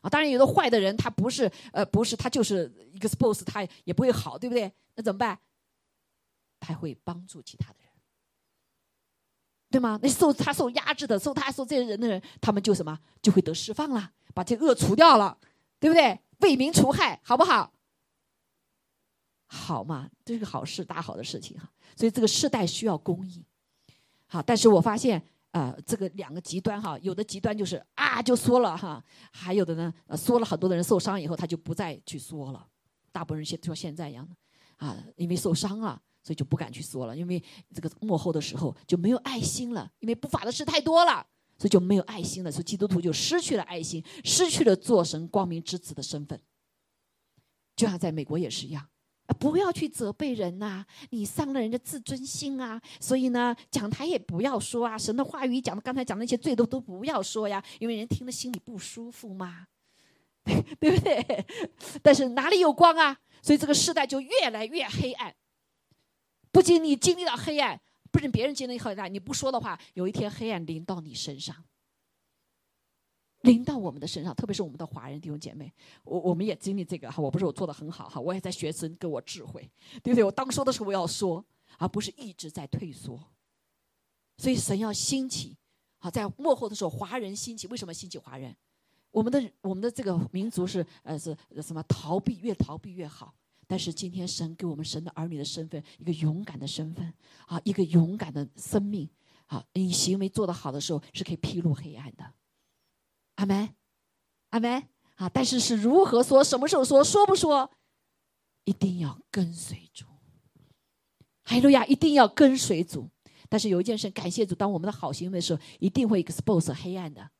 啊，当然，有的坏的人，他不是，呃，不是，他就是一个 suppose，他也不会好，对不对？那怎么办？他会帮助其他的人，对吗？那受他受压制的，受他受这些人的人，他们就什么，就会得释放了，把这恶除掉了，对不对？为民除害，好不好？好嘛，这是个好事，大好的事情哈。所以这个世代需要公义，好，但是我发现。呃，这个两个极端哈，有的极端就是啊就说了哈，还有的呢，呃，说了很多的人受伤以后，他就不再去说了。大部分人现像现在一样的啊，因为受伤了，所以就不敢去说了。因为这个幕后的时候就没有爱心了，因为不法的事太多了，所以就没有爱心了。所以基督徒就失去了爱心，失去了做神光明之子的身份。就像在美国也是一样。不要去责备人呐！你伤了人的自尊心啊！所以呢，讲台也不要说啊。神的话语讲的，刚才讲那些罪都都不要说呀，因为人听了心里不舒服嘛，对不对？但是哪里有光啊？所以这个时代就越来越黑暗。不仅你经历了黑暗，不仅别人经历黑暗，你不说的话，有一天黑暗临到你身上。临到我们的身上，特别是我们的华人弟兄姐妹，我我们也经历这个哈。我不是我做的很好哈，我也在学神给我智慧，对不对？我当说的时候我要说，而不是一直在退缩。所以神要兴起，好在幕后的时候，华人兴起。为什么兴起华人？我们的我们的这个民族是呃是什么？逃避越逃避越好。但是今天神给我们神的儿女的身份，一个勇敢的身份啊，一个勇敢的生命啊，你行为做得好的时候，是可以披露黑暗的。阿门，阿门啊！但是是如何说，什么时候说，说不说，一定要跟随主。海路亚一定要跟随主。但是有一件事，感谢主，当我们的好行为的时候，一定会 expose 黑暗的。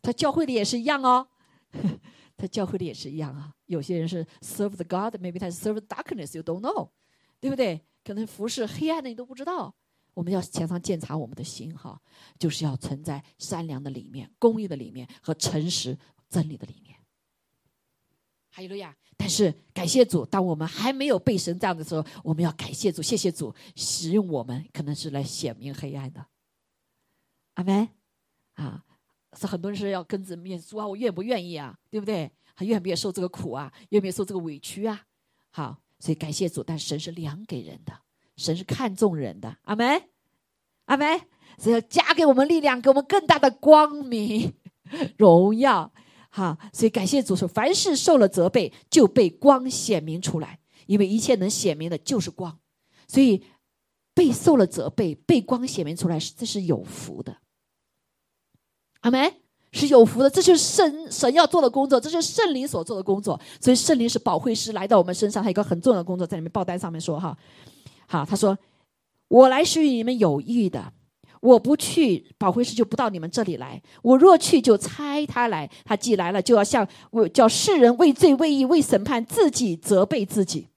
他教会里也是一样哦，他教会里也是一样啊。有些人是 serve the God，maybe 他是 serve the darkness，you don't know，对不对？可能服侍黑暗的你都不知道。我们要常常检查我们的心，哈，就是要存在善良的里面、公益的里面和诚实真理的里面。还有路亚，但是感谢主，当我们还没有被神这样的时候，我们要感谢主，谢谢主使用我们，可能是来显明黑暗的。阿门啊，是很多人是要跟着面主啊，我愿不愿意啊？对不对？还愿不愿意受这个苦啊？愿不愿意受这个委屈啊？好，所以感谢主，但神是量给人的。神是看重人的，阿门，阿门，只要加给我们力量，给我们更大的光明、荣耀，哈。所以感谢主说，凡是受了责备，就被光显明出来，因为一切能显明的就是光。所以被受了责备，被光显明出来，这是有福的，阿门，是有福的。这就是神神要做的工作，这就是圣灵所做的工作。所以圣灵是保惠师来到我们身上，还有一个很重要的工作，在里面报单上面说哈。好，他说：“我来是与你们有益的，我不去，保惠师就不到你们这里来。我若去，就拆他来。他既来了，就要向为叫世人为罪、为义、为审判，自己责备自己。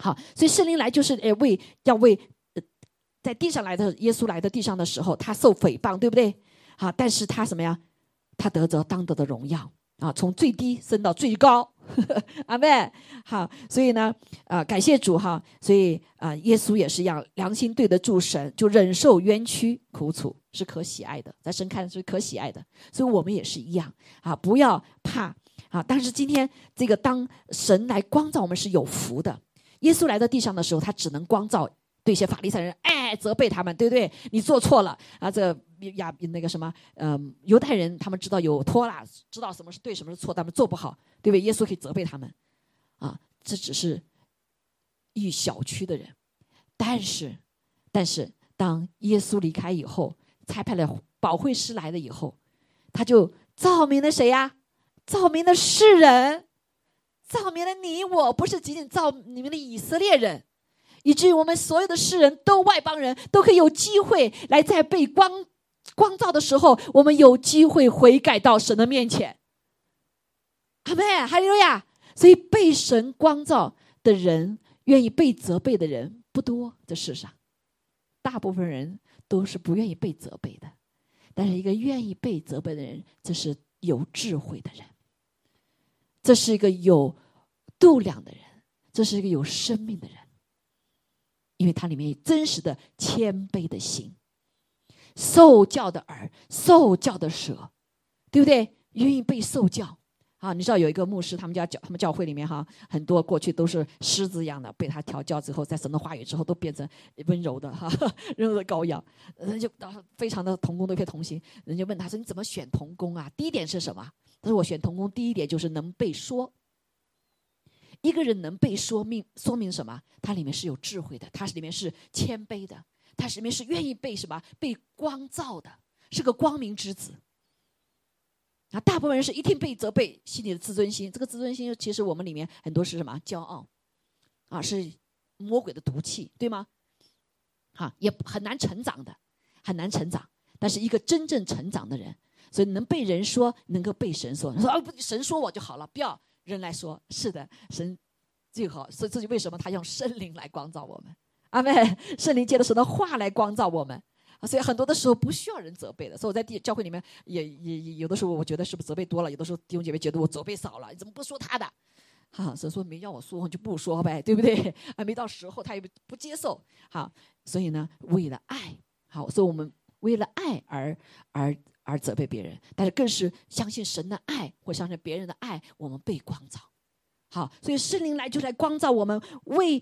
好，所以圣灵来就是诶，为要为呃在地上来的耶稣来的地上的时候，他受诽谤，对不对？好，但是他什么呀？他得着当得的荣耀啊，从最低升到最高。” 阿妹，好，所以呢，啊，感谢主哈，所以啊，耶稣也是一样，良心对得住神，就忍受冤屈苦楚，是可喜爱的，在神看是可喜爱的，所以我们也是一样。啊，不要怕。啊。但是今天这个当神来光照我们是有福的，耶稣来到地上的时候，他只能光照对一些法利赛人，哎，责备他们，对不对？你做错了啊，这。亚那个什么，嗯，犹太人他们知道有托拉，知道什么是对，什么是错，他们做不好，对不对？耶稣可以责备他们，啊，这只是一小区的人，但是，但是当耶稣离开以后，差派了保惠师来了以后，他就照明了谁呀？照明了世人，照明了你我，不是仅仅照你们的以色列人，以至于我们所有的世人都外邦人都可以有机会来在被光。光照的时候，我们有机会悔改到神的面前。阿妹，哈利路亚！所以被神光照的人，愿意被责备的人不多。这世上，大部分人都是不愿意被责备的。但是一个愿意被责备的人，这是有智慧的人，这是一个有度量的人，这是一个有生命的人，因为它里面有真实的谦卑的心，受教的耳，受教的舌，对不对？愿意被受教。啊，你知道有一个牧师，他们家教他们教会里面哈，很多过去都是狮子一样的，被他调教之后，在神的话语之后，都变成温柔的哈，温柔的羔羊。人就非常的同工都特别同心。人就问他说：“你怎么选童工啊？”第一点是什么？他说：“我选童工，第一点就是能被说。一个人能被说明，说明什么？他里面是有智慧的，他是里面是谦卑的，他是里面是愿意被什么？被光照的，是个光明之子。”啊，大部分人是一听被责备，心里的自尊心，这个自尊心其实我们里面很多是什么？骄傲，啊，是魔鬼的毒气，对吗？哈，也很难成长的，很难成长。但是一个真正成长的人，所以能被人说，能够被神说，说啊，不，神说我就好了，不要人来说。是的，神最好。所以这就为什么他用圣灵来光照我们？阿妹，圣灵借的神的话来光照我们。所以很多的时候不需要人责备的，所以我在地教会里面也也有的时候我觉得是不是责备多了，有的时候弟兄姐妹觉得我责备少了，你怎么不说他的？哈，神说没让我说，我就不说呗，对不对？还没到时候，他也不不接受。好，所以呢，为了爱，好，所以我们为了爱而而而责备别人，但是更是相信神的爱或相信别人的爱，我们被光照。好，所以圣灵来就来光照我们，为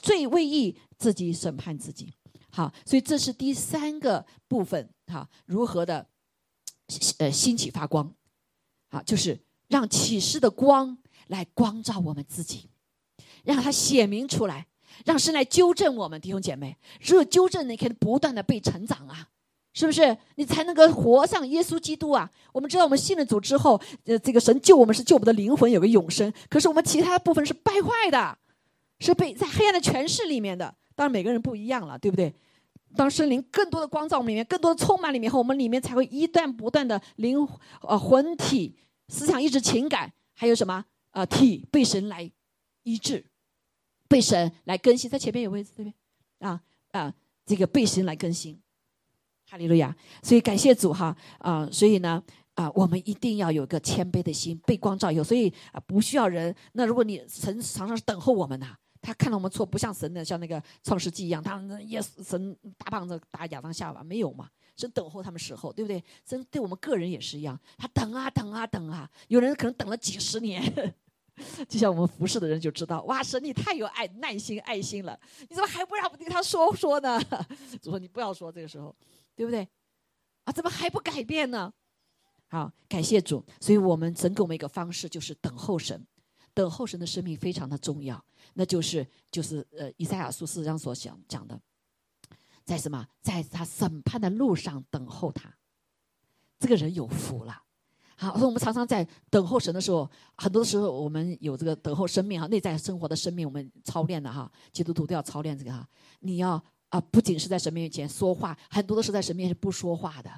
罪为义，自己审判自己。好，所以这是第三个部分，哈，如何的，呃，兴起发光，好，就是让启示的光来光照我们自己，让它显明出来，让神来纠正我们弟兄姐妹，只有纠正，你可以不断的被成长啊，是不是？你才能够活像耶稣基督啊。我们知道，我们信了主之后，呃，这个神救我们是救我们的灵魂有个永生，可是我们其他部分是败坏的，是被在黑暗的权势里面的。当然，每个人不一样了，对不对？当圣灵更多的光照我们里面，更多的充满里面后，我们里面才会一段不断的灵呃魂体、思想、意志、情感，还有什么呃体被神来医治，被神来更新。在前面有位置对不对？啊啊，这个被神来更新，哈利路亚！所以感谢主哈啊！所以呢啊，我们一定要有个谦卑的心，被光照有，所以啊不需要人。那如果你神常常等候我们呐。他看到我们错，不像神的，像那个创世纪一样，他耶稣神大棒子打亚当下巴，没有嘛？神等候他们时候，对不对？神对我们个人也是一样，他等啊等啊等啊，有人可能等了几十年，就像我们服侍的人就知道，哇，神你太有爱、耐心、爱心了，你怎么还不让我对他说说呢？主说你不要说，这个时候，对不对？啊，怎么还不改变呢？好，感谢主，所以我们神给我们一个方式，就是等候神。等候神的生命非常的重要，那就是就是呃，以赛亚书四章所讲讲的，在什么，在他审判的路上等候他，这个人有福了。好，所以我们常常在等候神的时候，很多时候我们有这个等候生命哈，内在生活的生命，我们操练的哈，基督徒都要操练这个哈。你要啊，不仅是在神面前说话，很多的是在神面前不说话的，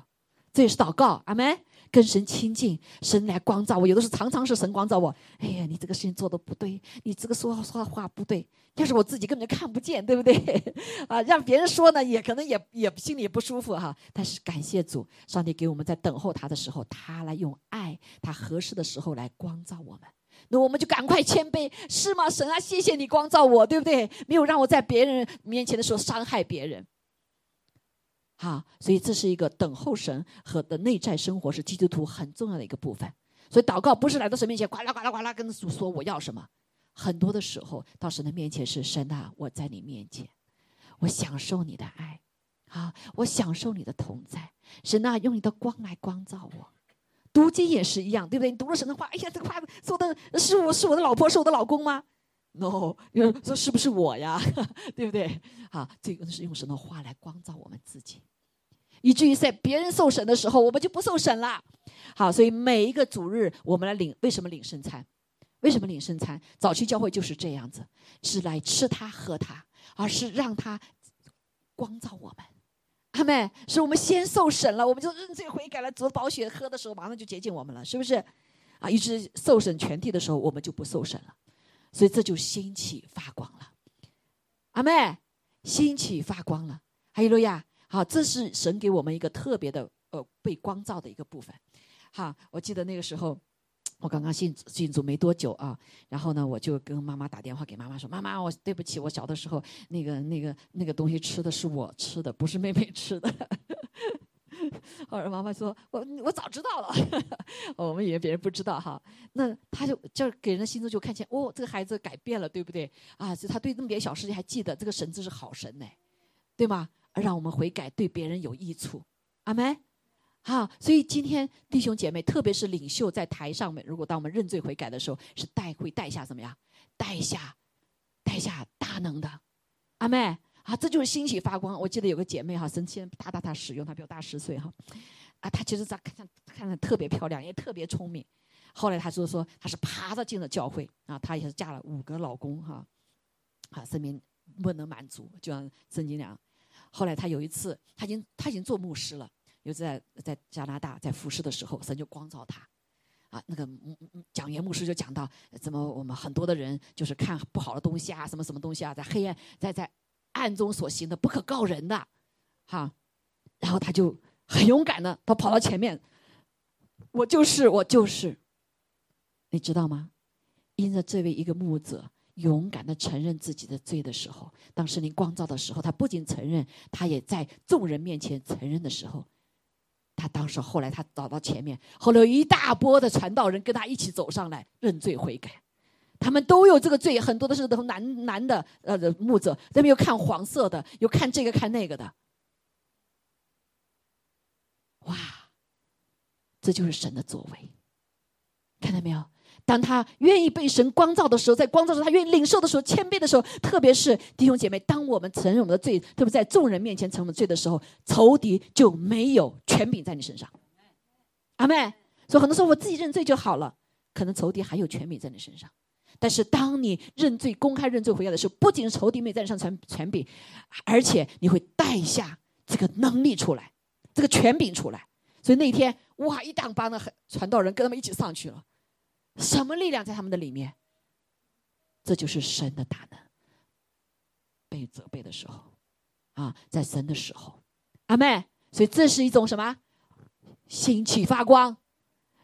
这也是祷告，阿门。跟神亲近，神来光照我。有的时候常常是神光照我。哎呀，你这个事情做的不对，你这个说说的话不对。但是我自己根本就看不见，对不对？啊，让别人说呢，也可能也也心里也不舒服哈。但是感谢主，上帝给我们在等候他的时候，他来用爱，他合适的时候来光照我们。那我们就赶快谦卑，是吗？神啊，谢谢你光照我，对不对？没有让我在别人面前的时候伤害别人。好，所以这是一个等候神和的内在生活是基督徒很重要的一个部分。所以祷告不是来到神面前呱啦呱啦呱啦跟主说我要什么，很多的时候到神的面前是神啊，我在你面前，我享受你的爱，啊，我享受你的同在。神啊，用你的光来光照我。读经也是一样，对不对？你读了神的话，哎呀，这个话说的是我是我的老婆，是我的老公吗？No，说是不是我呀？对不对？好，这个是用神的话来光照我们自己。以至于在别人受审的时候，我们就不受审了。好，所以每一个主日，我们来领。为什么领圣餐？为什么领圣餐？早期教会就是这样子，是来吃它喝它，而是让它光照我们。阿妹，是我们先受审了，我们就认罪悔改了，走宝血喝的时候，马上就洁净我们了，是不是？啊，一直受审全体的时候，我们就不受审了。所以这就兴起发光了。阿妹，兴起发光了。哈利路亚！好，这是神给我们一个特别的呃被光照的一个部分。好，我记得那个时候。我刚刚信信主没多久啊，然后呢，我就跟妈妈打电话给妈妈说：“妈妈，我对不起，我小的时候那个那个那个东西吃的是我吃的，不是妹妹吃的。”后来妈妈说：“我我早知道了。”我们以为别人不知道哈，那他就就给人的心中就看见哦，这个孩子改变了，对不对啊？就他对那么点小事情还记得，这个神字是好神呢，对吗？让我们悔改，对别人有益处。阿门。好，所以今天弟兄姐妹，特别是领袖在台上面，如果当我们认罪悔改的时候，是带会带下怎么样？带下，带下大能的，阿妹啊，这就是欣喜发光。我记得有个姐妹哈，神仙大大大使用，她比我大十岁哈，啊，她其实在看看着特别漂亮，也特别聪明。后来她就说，她是爬着进了教会啊，她也是嫁了五个老公哈，啊，生命不能满足，就像曾经那样。后来她有一次，她已经她已经做牧师了。又在在加拿大在服侍的时候，神就光照他，啊，那个讲员牧师就讲到，怎么我们很多的人就是看不好的东西啊，什么什么东西啊，在黑暗在在暗中所行的不可告人的，哈，然后他就很勇敢的，他跑到前面，我就是我就是，你知道吗？因着这位一个牧者勇敢的承认自己的罪的时候，当时你光照的时候，他不仅承认，他也在众人面前承认的时候。他当时后来他走到前面，后来有一大波的传道人跟他一起走上来认罪悔改，他们都有这个罪，很多的是都男男的呃牧者，他们又看黄色的，又看这个看那个的，哇，这就是神的作为，看到没有？当他愿意被神光照的时候，在光照时，他愿意领受的时候，谦卑的时候，特别是弟兄姐妹，当我们承认我们的罪，特别在众人面前承认罪的时候，仇敌就没有权柄在你身上。阿妹，所以很多时候我自己认罪就好了，可能仇敌还有权柄在你身上。但是当你认罪、公开认罪回来的时候，不仅仇敌没在你上权权柄，而且你会带下这个能力出来，这个权柄出来。所以那一天哇，一大帮的传道人跟他们一起上去了。什么力量在他们的里面？这就是神的大能。被责备的时候，啊，在神的时候，阿妹，所以这是一种什么？兴起发光，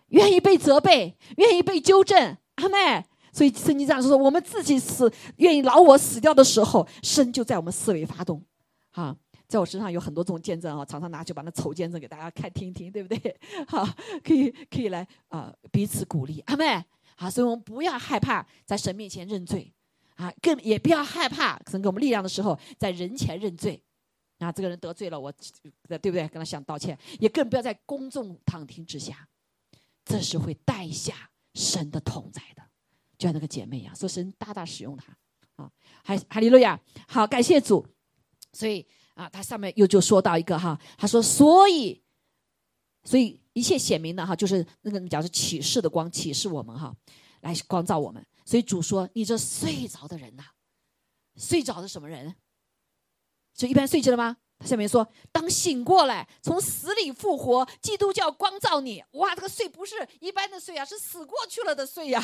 愿意被责备，愿意被纠正，阿妹。所以圣经这样说：我们自己死，愿意老我死掉的时候，神就在我们思维发动。哈，在我身上有很多这种见证啊，常常拿去把那丑见证给大家看听听，对不对？好，可以可以来啊，彼此鼓励，阿妹。好，所以我们不要害怕在神面前认罪，啊，更也不要害怕神给我们力量的时候在人前认罪，啊，这个人得罪了我，对不对？跟他想道歉，也更不要在公众躺听之下，这是会带下神的同在的，就像那个姐妹一样，说神大大使用他，啊，还哈利路亚，好，感谢主，所以啊，他上面又就说到一个哈，他说，所以，所以。一切显明的哈，就是那个讲是启示的光，启示我们哈，来光照我们。所以主说：“你这睡着的人呐，睡着的什么人？就一般睡去了吗？”他下面说：“当醒过来，从死里复活，基督教光照你。”哇，这个睡不是一般的睡啊，是死过去了的睡呀。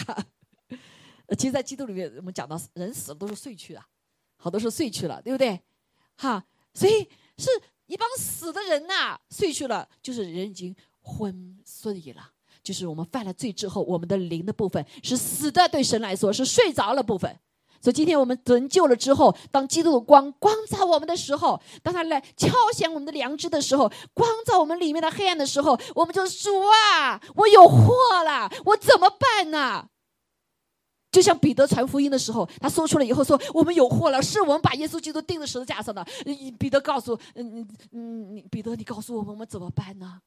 其实，在基督里面，我们讲到人死了都是睡去了，好多是睡去了，对不对？哈，所以是一帮死的人呐，睡去了，就是人已经。昏睡了，就是我们犯了罪之后，我们的灵的部分是死的，对神来说是睡着了部分。所以今天我们得救了之后，当基督的光光照我们的时候，当他来敲响我们的良知的时候，光照我们里面的黑暗的时候，我们就说啊，我有祸了，我怎么办呢？就像彼得传福音的时候，他说出来以后说，我们有祸了，是我们把耶稣基督钉在十字架上的。彼得告诉，嗯嗯嗯，彼得，你告诉我们，我们怎么办呢？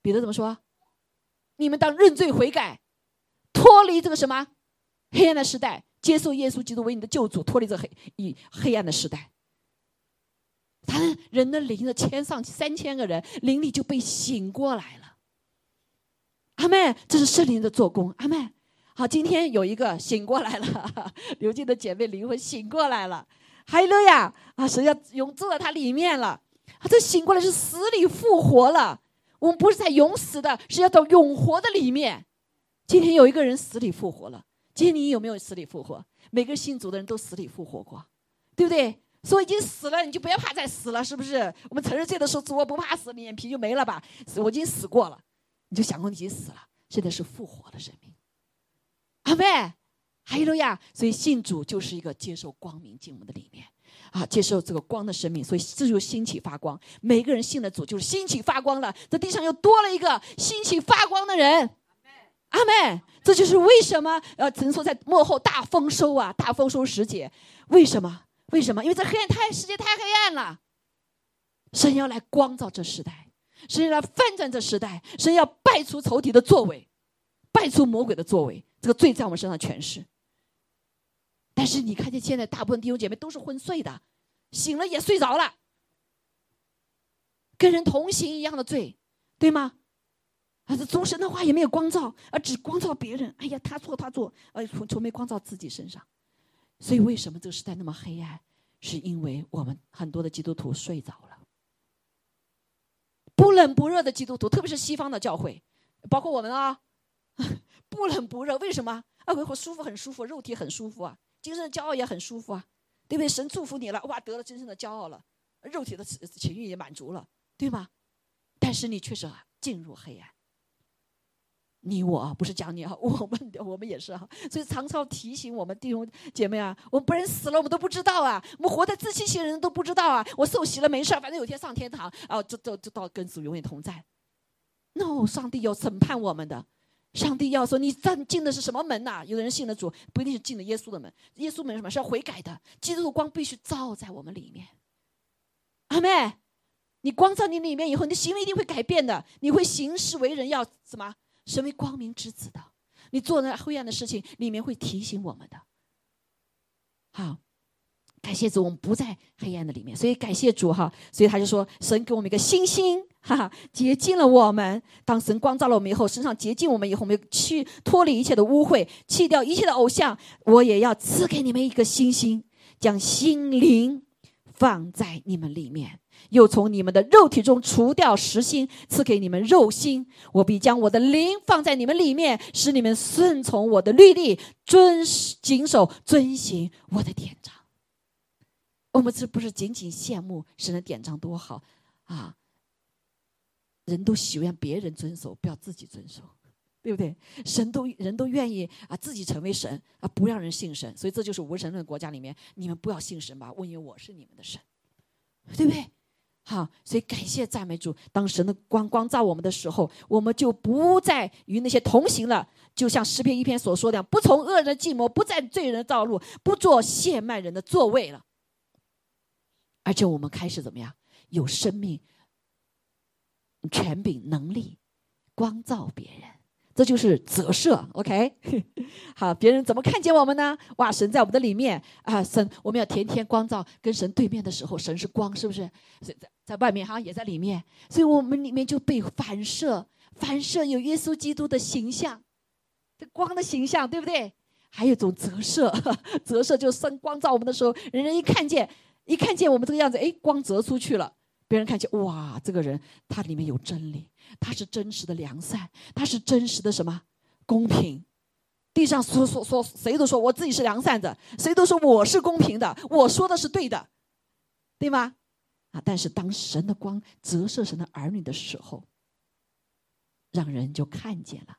彼得怎么说？你们当认罪悔改，脱离这个什么黑暗的时代，接受耶稣基督为你的救主，脱离这黑以黑暗的时代。他人的灵的千上三千个人灵力就被醒过来了。阿妹，这是圣灵的做工。阿妹，好，今天有一个醒过来了，刘静的姐妹灵魂醒过来了。还有呀，啊，神要永住在他里面了。啊这醒过来是死里复活了。我们不是在永死的，是要到永活的里面。今天有一个人死里复活了，今天你有没有死里复活？每个信主的人都死里复活过，对不对？说已经死了，你就不要怕再死了，是不是？我们承认罪的时候，主我不怕死，脸皮就没了吧？我已经死过了，你就想过你已经死了，现在是复活的生命。阿妹，哈利路亚！所以信主就是一个接受光明进我们的里面，啊，接受这个光的生命。所以这就兴起发光。每个人信的主就是兴起发光了，这地上又多了一个兴起发光的人。阿妹，这就是为什么呃，曾说在幕后大丰收啊，大丰收时节，为什么？为什么？因为这黑暗太世界太黑暗了，神要来光照这时代，神要来翻转这时代，神要败除仇敌的作为，败除魔鬼的作为。这个罪在我们身上全是。但是你看见现在大部分弟兄姐妹都是昏睡的，醒了也睡着了，跟人同行一样的罪，对吗？啊，这诸神的话也没有光照，而只光照别人。哎呀，他错他错，啊，从从没光照自己身上。所以为什么这个时代那么黑暗？是因为我们很多的基督徒睡着了，不冷不热的基督徒，特别是西方的教会，包括我们啊。不冷不热，为什么？啊，我舒服，很舒服，肉体很舒服啊，精神的骄傲也很舒服啊，对不对？神祝福你了，哇，得了真正的骄傲了，肉体的情欲也满足了，对吗？但是你确实进入黑暗。你我不是讲你啊，我们我们也是啊，所以常常提醒我们弟兄姐妹啊，我们不然死了，我们都不知道啊，我们活在自欺欺人都不知道啊，我受洗了没事反正有天上天堂啊，就就就到跟主永远同在。no，上帝要审判我们的。上帝要说你进进的是什么门呐？有的人信了主，不一定是进了耶稣的门。耶稣门什么是要悔改的？基督的光必须照在我们里面。阿妹，你光照你里面以后，你的行为一定会改变的。你会行事为人要什么？身为光明之子的。你做那黑暗的事情，里面会提醒我们的。好。感谢主，我们不在黑暗的里面，所以感谢主哈。所以他就说，神给我们一个星星，哈哈，洁净了我们。当神光照了我们以后，身上洁净我们以后，我们去脱离一切的污秽，弃掉一切的偶像。我也要赐给你们一个星星，将心灵放在你们里面，又从你们的肉体中除掉实心，赐给你们肉心。我必将我的灵放在你们里面，使你们顺从我的律例，遵谨守遵行我的典章。我们这不是仅仅羡慕神的典章多好啊？人都喜欢别人遵守，不要自己遵守，对不对？神都人都愿意啊，自己成为神啊，不让人信神。所以这就是无神论国家里面，你们不要信神吧，因为我是你们的神，对不对？好，所以感谢赞美主。当神的光光照我们的时候，我们就不再与那些同行了。就像诗篇一篇所说的，不从恶人计谋，不在罪人的道路，不做亵慢人的座位了。而且我们开始怎么样？有生命、权柄、能力，光照别人，这就是折射。OK，好，别人怎么看见我们呢？哇，神在我们的里面啊！神，我们要天天光照，跟神对面的时候，神是光，是不是？在在外面哈，也在里面，所以我们里面就被反射，反射有耶稣基督的形象，这光的形象，对不对？还有一种折射，折射就是神光照我们的时候，人人一看见。一看见我们这个样子，哎，光折出去了，别人看见，哇，这个人他里面有真理，他是真实的良善，他是真实的什么公平？地上说说说，谁都说我自己是良善的，谁都说我是公平的，我说的是对的，对吗？啊，但是当神的光折射神的儿女的时候，让人就看见了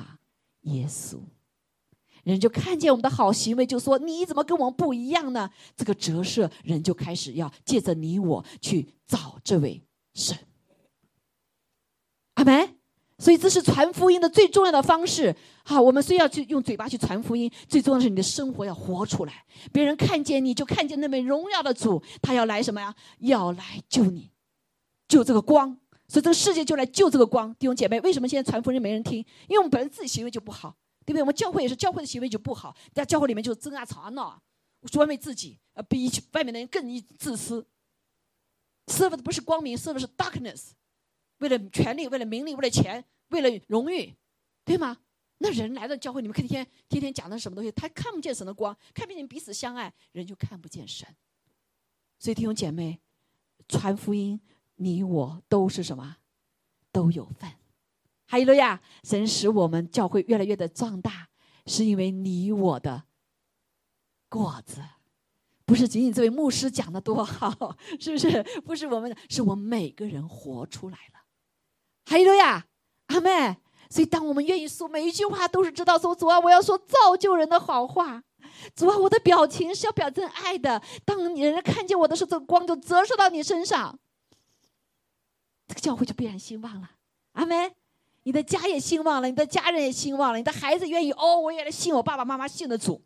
啊，耶稣。人就看见我们的好行为，就说你怎么跟我们不一样呢？这个折射，人就开始要借着你我去找这位神。阿门。所以这是传福音的最重要的方式。好，我们虽要去用嘴巴去传福音，最重要的是你的生活要活出来。别人看见你就看见那位荣耀的主，他要来什么呀？要来救你，救这个光。所以这个世界就来救这个光。弟兄姐妹，为什么现在传福音没人听？因为我们本身自己行为就不好。对不对？我们教会也是，教会的行为就不好，在教会里面就是争啊、吵啊、闹啊，专为自己，呃，比外面的人更自私。serve 的不是光明，serve 是 darkness，为了权力，为了名利，为了钱，为了荣誉，对吗？那人来到教会，你们天天天天讲的什么东西？他看不见神的光，看不见彼此相爱，人就看不见神。所以弟兄姐妹，传福音，你我都是什么？都有份。哈利路亚！神使我们教会越来越的壮大，是因为你我的果子，不是仅仅这位牧师讲的多好，是不是？不是我们，是我们每个人活出来了。哈利路亚，阿妹。所以，当我们愿意说每一句话都是知道说主啊，我要说造就人的好话，主啊，我的表情是要表真爱的。当你人看见我的时候，这个光就折射到你身上，这个教会就必然兴旺了。阿妹。你的家也兴旺了，你的家人也兴旺了，你的孩子愿意哦，我也来信我爸爸妈妈信的主，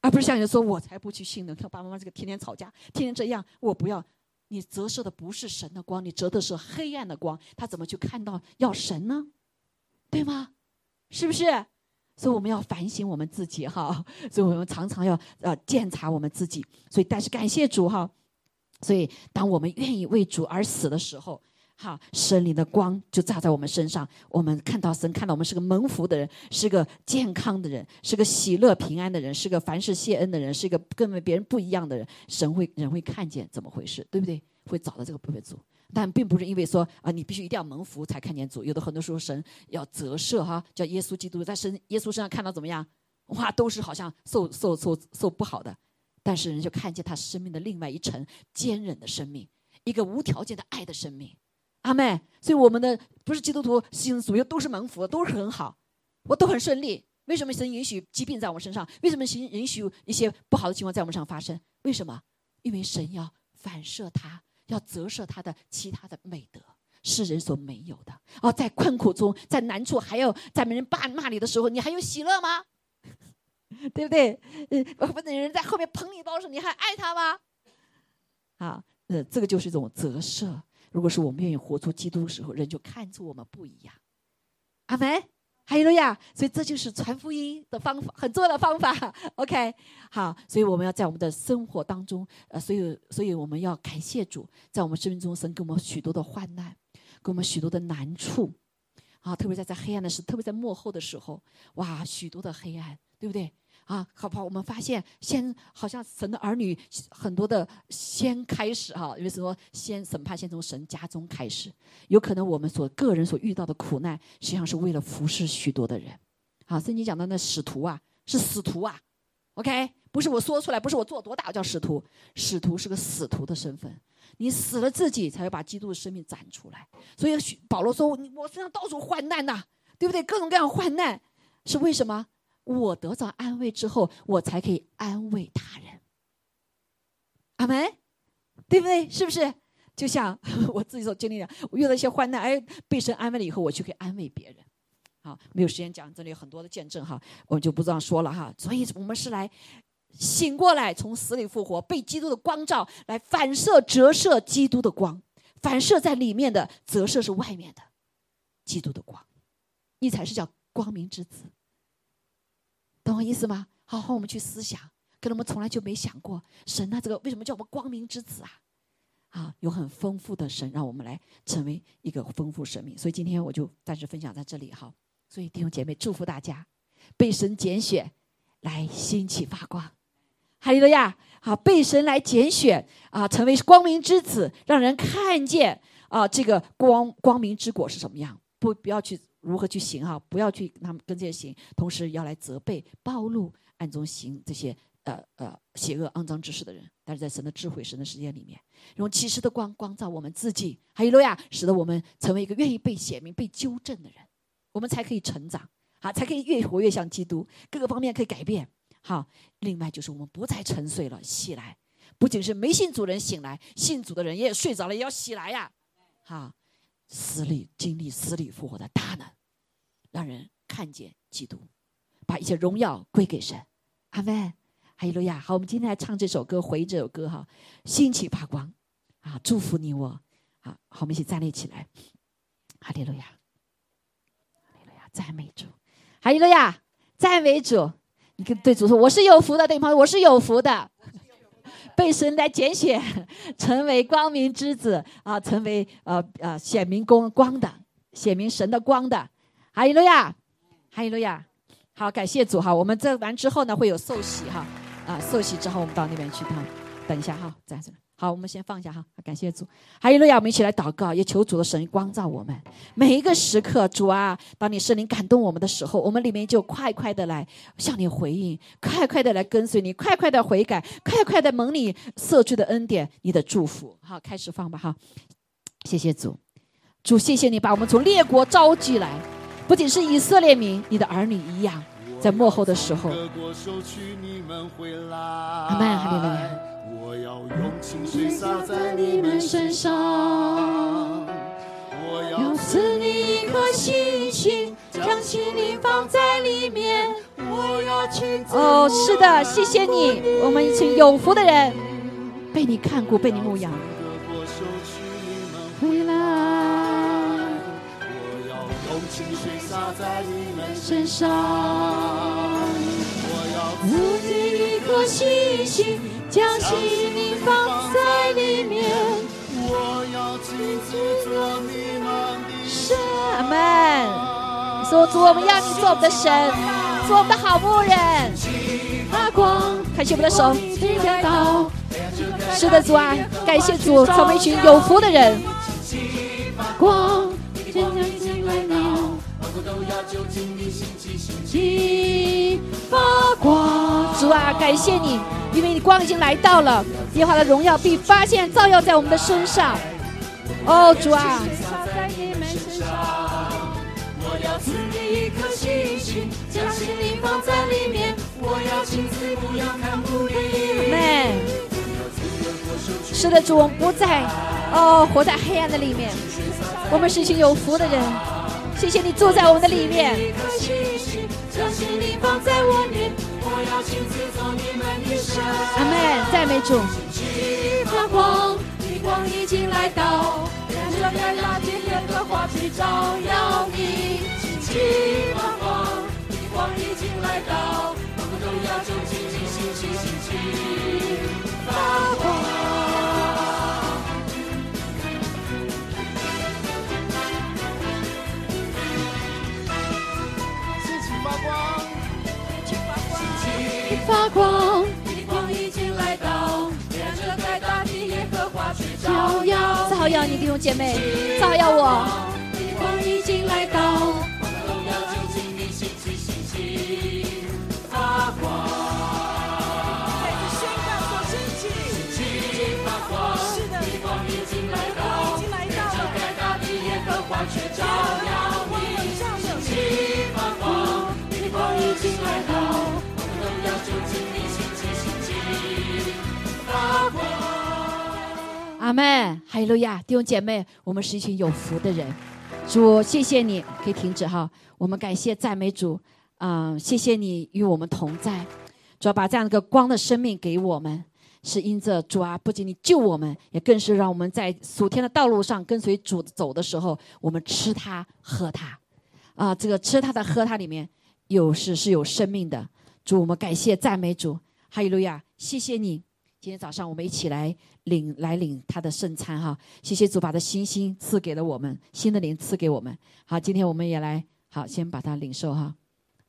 而不是像你说，我才不去信呢。看爸爸妈妈这个天天吵架，天天这样，我不要。你折射的不是神的光，你折的是黑暗的光，他怎么去看到要神呢？对吗？是不是？所以我们要反省我们自己哈，所以我们常常要呃检查我们自己。所以，但是感谢主哈，所以当我们愿意为主而死的时候。好，神灵的光就照在我们身上。我们看到神，看到我们是个蒙福的人，是个健康的人，是个喜乐平安的人，是个凡事谢恩的人，是一个跟别人不一样的人。神会人会看见怎么回事，对不对？会找到这个部分组，但并不是因为说啊，你必须一定要蒙福才看见主。有的很多时候神要折射哈，叫耶稣基督在身耶稣身上看到怎么样？哇，都是好像受受受受不好的，但是人就看见他生命的另外一层坚韧的生命，一个无条件的爱的生命。阿妹，所以我们的不是基督徒，信主又都是蒙福，都是很好，我都很顺利。为什么神允许疾病在我们身上？为什么神允许一些不好的情况在我们身上发生？为什么？因为神要反射他，要折射他的其他的美德，是人所没有的。哦，在困苦中，在难处，还有在没人骂骂你的时候，你还有喜乐吗？对不对？呃，不人在后面捧你包时，你还爱他吗？啊，呃，这个就是一种折射。如果是我们愿意活出基督的时候，人就看出我们不一样。阿门，哈利路亚。所以这就是传福音的方法，很重要的方法。OK，好，所以我们要在我们的生活当中，呃，所以，所以我们要感谢主，在我们生命中，神给我们许多的患难，给我们许多的难处，啊，特别在在黑暗的时，特别在幕后的时候，哇，许多的黑暗，对不对？啊，好不好？我们发现，先好像神的儿女很多的先开始哈，因为说先审判先从神家中开始，有可能我们所个人所遇到的苦难，实际上是为了服侍许多的人。好，圣经讲的那使徒啊，是使徒啊，OK，不是我说出来，不是我做多大我叫使徒，使徒是个使徒的身份，你死了自己，才会把基督的生命展出来。所以保罗说，我身上到处患难呐，对不对？各种各样患难，是为什么？我得到安慰之后，我才可以安慰他人。阿门，对不对？是不是？就像 我自己所经历的，我遇到一些患难，哎，被神安慰了以后，我就可以安慰别人。好，没有时间讲，这里有很多的见证哈，我们就不这样说了哈。所以我们是来醒过来，从死里复活，被基督的光照，来反射、折射基督的光，反射在里面的，折射是外面的基督的光，你才是叫光明之子。懂我意思吗？好好，我们去思想，可能我们从来就没想过，神啊，这个为什么叫我们光明之子啊？啊，有很丰富的神，让我们来成为一个丰富生命。所以今天我就暂时分享在这里哈。所以弟兄姐妹，祝福大家被神拣选来兴起发光。哈利路亚！好，被神来拣选啊，成为光明之子，让人看见啊，这个光光明之果是什么样？不，不要去。如何去行哈？不要去他们跟这些行，同时要来责备、暴露暗中行这些呃呃邪恶、肮脏之事的人。但是在神的智慧、神的时间里面，用启示的光光照我们自己，还有路亚，使得我们成为一个愿意被显明、被纠正的人，我们才可以成长，好，才可以越活越像基督，各个方面可以改变。好，另外就是我们不再沉睡了，起来，不仅是没信主人醒来，信主的人也睡着了，也要起来呀。好。死里经历死里复活的大能，让人看见基督，把一切荣耀归给神。阿门。哈利路亚。好，我们今天来唱这首歌，回忆这首歌哈，兴起发光啊！祝福你我。好，好，我们一起站立起来。哈利路亚，哈利路亚，赞美主。哈利路亚，赞美主。你跟对主说：“我是有福的。”对朋友，我是有福的。被神来拣选，成为光明之子啊，成为呃呃显明光光的，显明神的光的，哈利路亚，哈利路亚。好，感谢主哈。我们这完之后呢，会有寿喜哈，啊，寿喜之后我们到那边去哈。等一下哈，在这。好，我们先放下哈，感谢主。还有路亚，我们一起来祷告，也求主的神光照我们每一个时刻。主啊，当你圣灵感动我们的时候，我们里面就快快的来向你回应，快快的来跟随你，快快的悔改，快快的蒙你赦罪的恩典，你的祝福。好，开始放吧哈。谢谢主，主谢谢你把我们从列国召集来，不仅是以色列民，你的儿女一样，在幕后的时候。阿门，哈利路亚。我要用清水洒在你们身上，我要赐你一颗心情，将心灵放在里面。我要去哦，是的，谢谢你，我们一群有福的人，被你看顾，被你牧养。回来，我要用清水洒在你们身上，我要赐你一颗心情。将心灵放在里面，我要亲自做你们的神。阿门。说主，我们要你做我们的神，做我们的好牧人。发光，感谢我们的手。是的，主啊，感谢主，成为一群有福的人。光，发光，主啊，感谢你。因为你光已经来到了，耶和华的荣耀必发现照耀在我们的身上。哦，主啊！我要赐你一颗星星，将心灵放在里面。我要亲自不要看不是的，主，我们不在哦活在黑暗的里面，我们是一群有福的人。谢谢你住在我们的里面。将心灵放在我面。阿门，赞美主。发光，光已经来到，让这个大地和花去照耀你。发光，光已经来到，我们都要走进星星星星。发光。发光，光已经来到，亮着在大地耶和华去照耀，照耀你弟兄姐妹，照耀我。光已经来到，我们都要走进你星星星星发光。阿妹，哈利路亚！弟兄姐妹，我们是一群有福的人。主，谢谢你，可以停止哈。我们感谢赞美主，啊，谢谢你与我们同在。主要把这样一个光的生命给我们，是因着主啊，不仅你救我们，也更是让我们在属天的道路上跟随主走的时候，我们吃它喝它。啊，这个吃它的喝它里面有是是有生命的。主，我们感谢赞美主，哈利路亚！谢谢你，今天早上我们一起来领来领他的圣餐哈！谢谢主，把的星星赐给了我们，新的灵赐给我们。好，今天我们也来好，先把它领受哈，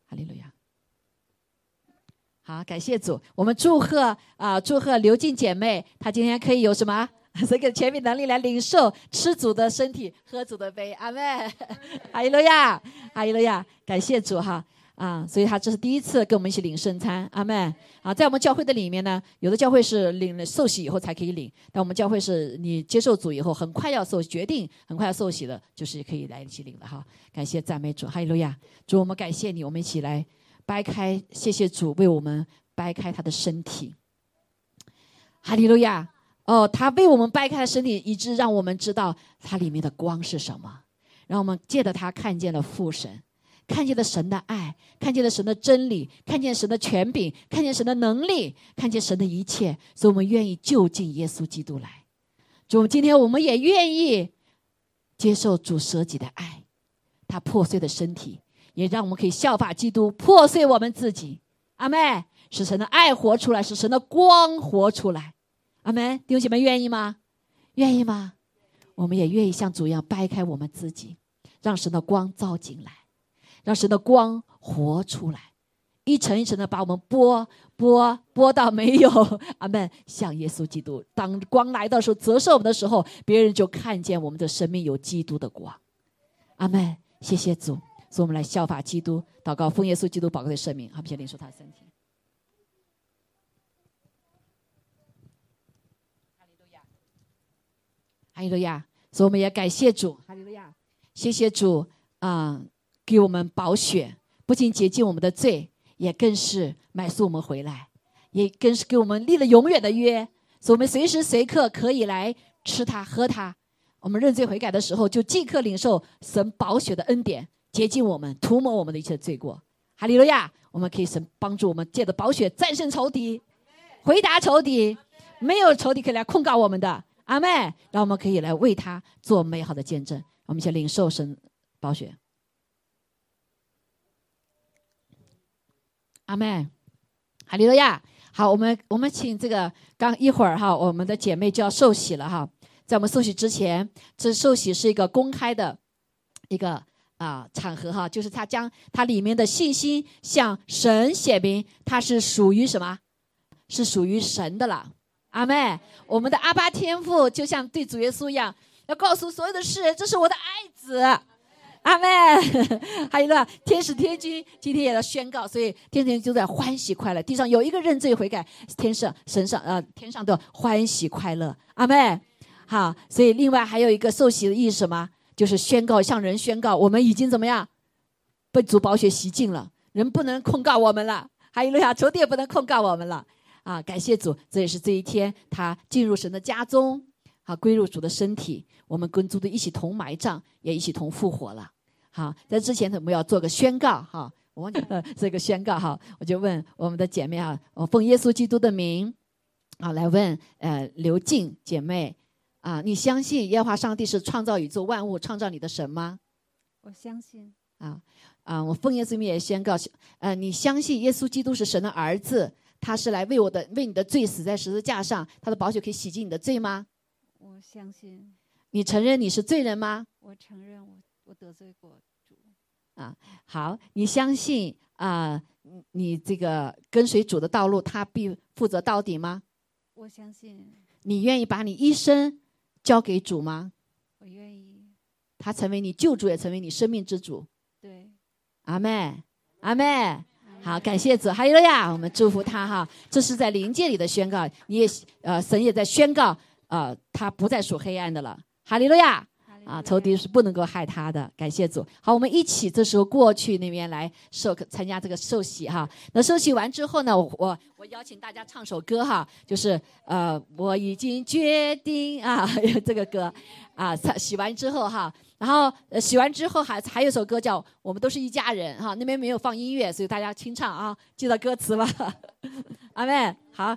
哈利路亚！好，感谢主，我们祝贺啊，祝贺刘静姐妹，她今天可以有什么 这个全民能力来领受吃主的身体，喝主的杯，阿妹，哈利路亚，哈利路亚，感谢主哈。啊，所以他这是第一次跟我们一起领圣餐，阿门。啊，在我们教会的里面呢，有的教会是领了受洗以后才可以领，但我们教会是你接受主以后，很快要受决定，很快要受洗了，就是可以来一起领的哈。感谢赞美主，哈利路亚！主，我们感谢你，我们一起来掰开，谢谢主为我们掰开他的身体，哈利路亚！哦，他为我们掰开了身体，以致让我们知道它里面的光是什么，让我们借着他看见了父神。看见了神的爱，看见了神的真理，看见神的权柄，看见神的能力，看见神的一切，所以我们愿意就近耶稣基督来。主，今天我们也愿意接受主舍己的爱，他破碎的身体，也让我们可以效法基督，破碎我们自己。阿妹。使神的爱活出来，使神的光活出来。阿门。弟兄姐妹，愿意吗？愿意吗？我们也愿意像主一样掰开我们自己，让神的光照进来。让神的光活出来，一层一层的把我们剥剥剥到没有。阿门。像耶稣基督，当光来的时候，折射我们的时候，别人就看见我们的生命有基督的光。阿门。谢谢主，所以我们来效法基督，祷告奉耶稣基督宝贵的生命，阿们，先领受他的身体。哈利路亚，哈利路亚。所以我们也感谢主，哈利路亚。谢谢主啊，给我们保血，不仅洁净我们的罪，也更是买赎我们回来，也更是给我们立了永远的约，所以我们随时随刻可以来吃它、喝它。我们认罪悔改的时候，就即刻领受神保血的恩典，洁净我们，涂抹我们的一切罪过。哈利路亚！我们可以神帮助我们，借着保血战胜仇敌，回答仇敌，没有仇敌可以来控告我们的。阿妹，让我们可以来为他做美好的见证。我们先领受神宝血。阿妹，哈利路亚。好，我们我们请这个刚一会儿哈，我们的姐妹就要受洗了哈。在我们受洗之前，这受洗是一个公开的一个啊场合哈，就是他将他里面的信心向神显明，他是属于什么？是属于神的了。阿妹，我们的阿巴天父就像对主耶稣一样，要告诉所有的世人，这是我的爱子。阿妹，还有呢，天使天君今天也要宣告，所以天天就在欢喜快乐。地上有一个认罪悔改，天上神上呃天上都欢喜快乐。阿妹，好，所以另外还有一个受洗的意思什么？就是宣告向人宣告，我们已经怎么样被主宝血洗净了，人不能控告我们了。还有路亚，仇敌也不能控告我们了。啊，感谢主，这也是这一天他进入神的家中，好归入主的身体。我们跟主的一起同埋葬，也一起同复活了。好，在之前我们要做个宣告哈，我忘记了这个宣告哈，我就问我们的姐妹啊，我奉耶稣基督的名，啊，来问呃刘静姐妹啊，你相信耶和华上帝是创造宇宙万物、创造你的神吗？我相信。啊啊，我奉耶稣名也宣告，呃，你相信耶稣基督是神的儿子？他是来为我的，为你的罪死在十字架上，他的宝血可以洗净你的罪吗？我相信。你承认你是罪人吗？我承认我我得罪过主。啊，好，你相信啊？你这个跟随主的道路，他必负责到底吗？我相信。你愿意把你一生交给主吗？我愿意。他成为你救主，也成为你生命之主。对。阿妹，阿妹。好，感谢主，哈利路亚！我们祝福他哈。这是在灵界里的宣告，你也呃，神也在宣告，呃，他不再属黑暗的了，哈利路亚！啊，仇敌是不能够害他的。感谢主。好，我们一起这时候过去那边来受参加这个受洗哈。那受洗完之后呢，我我邀请大家唱首歌哈，就是呃，我已经决定啊，这个歌啊，唱洗完之后哈。然后洗完之后还还有首歌叫《我们都是一家人》哈，那边没有放音乐，所以大家清唱啊，记得歌词吧，阿妹好。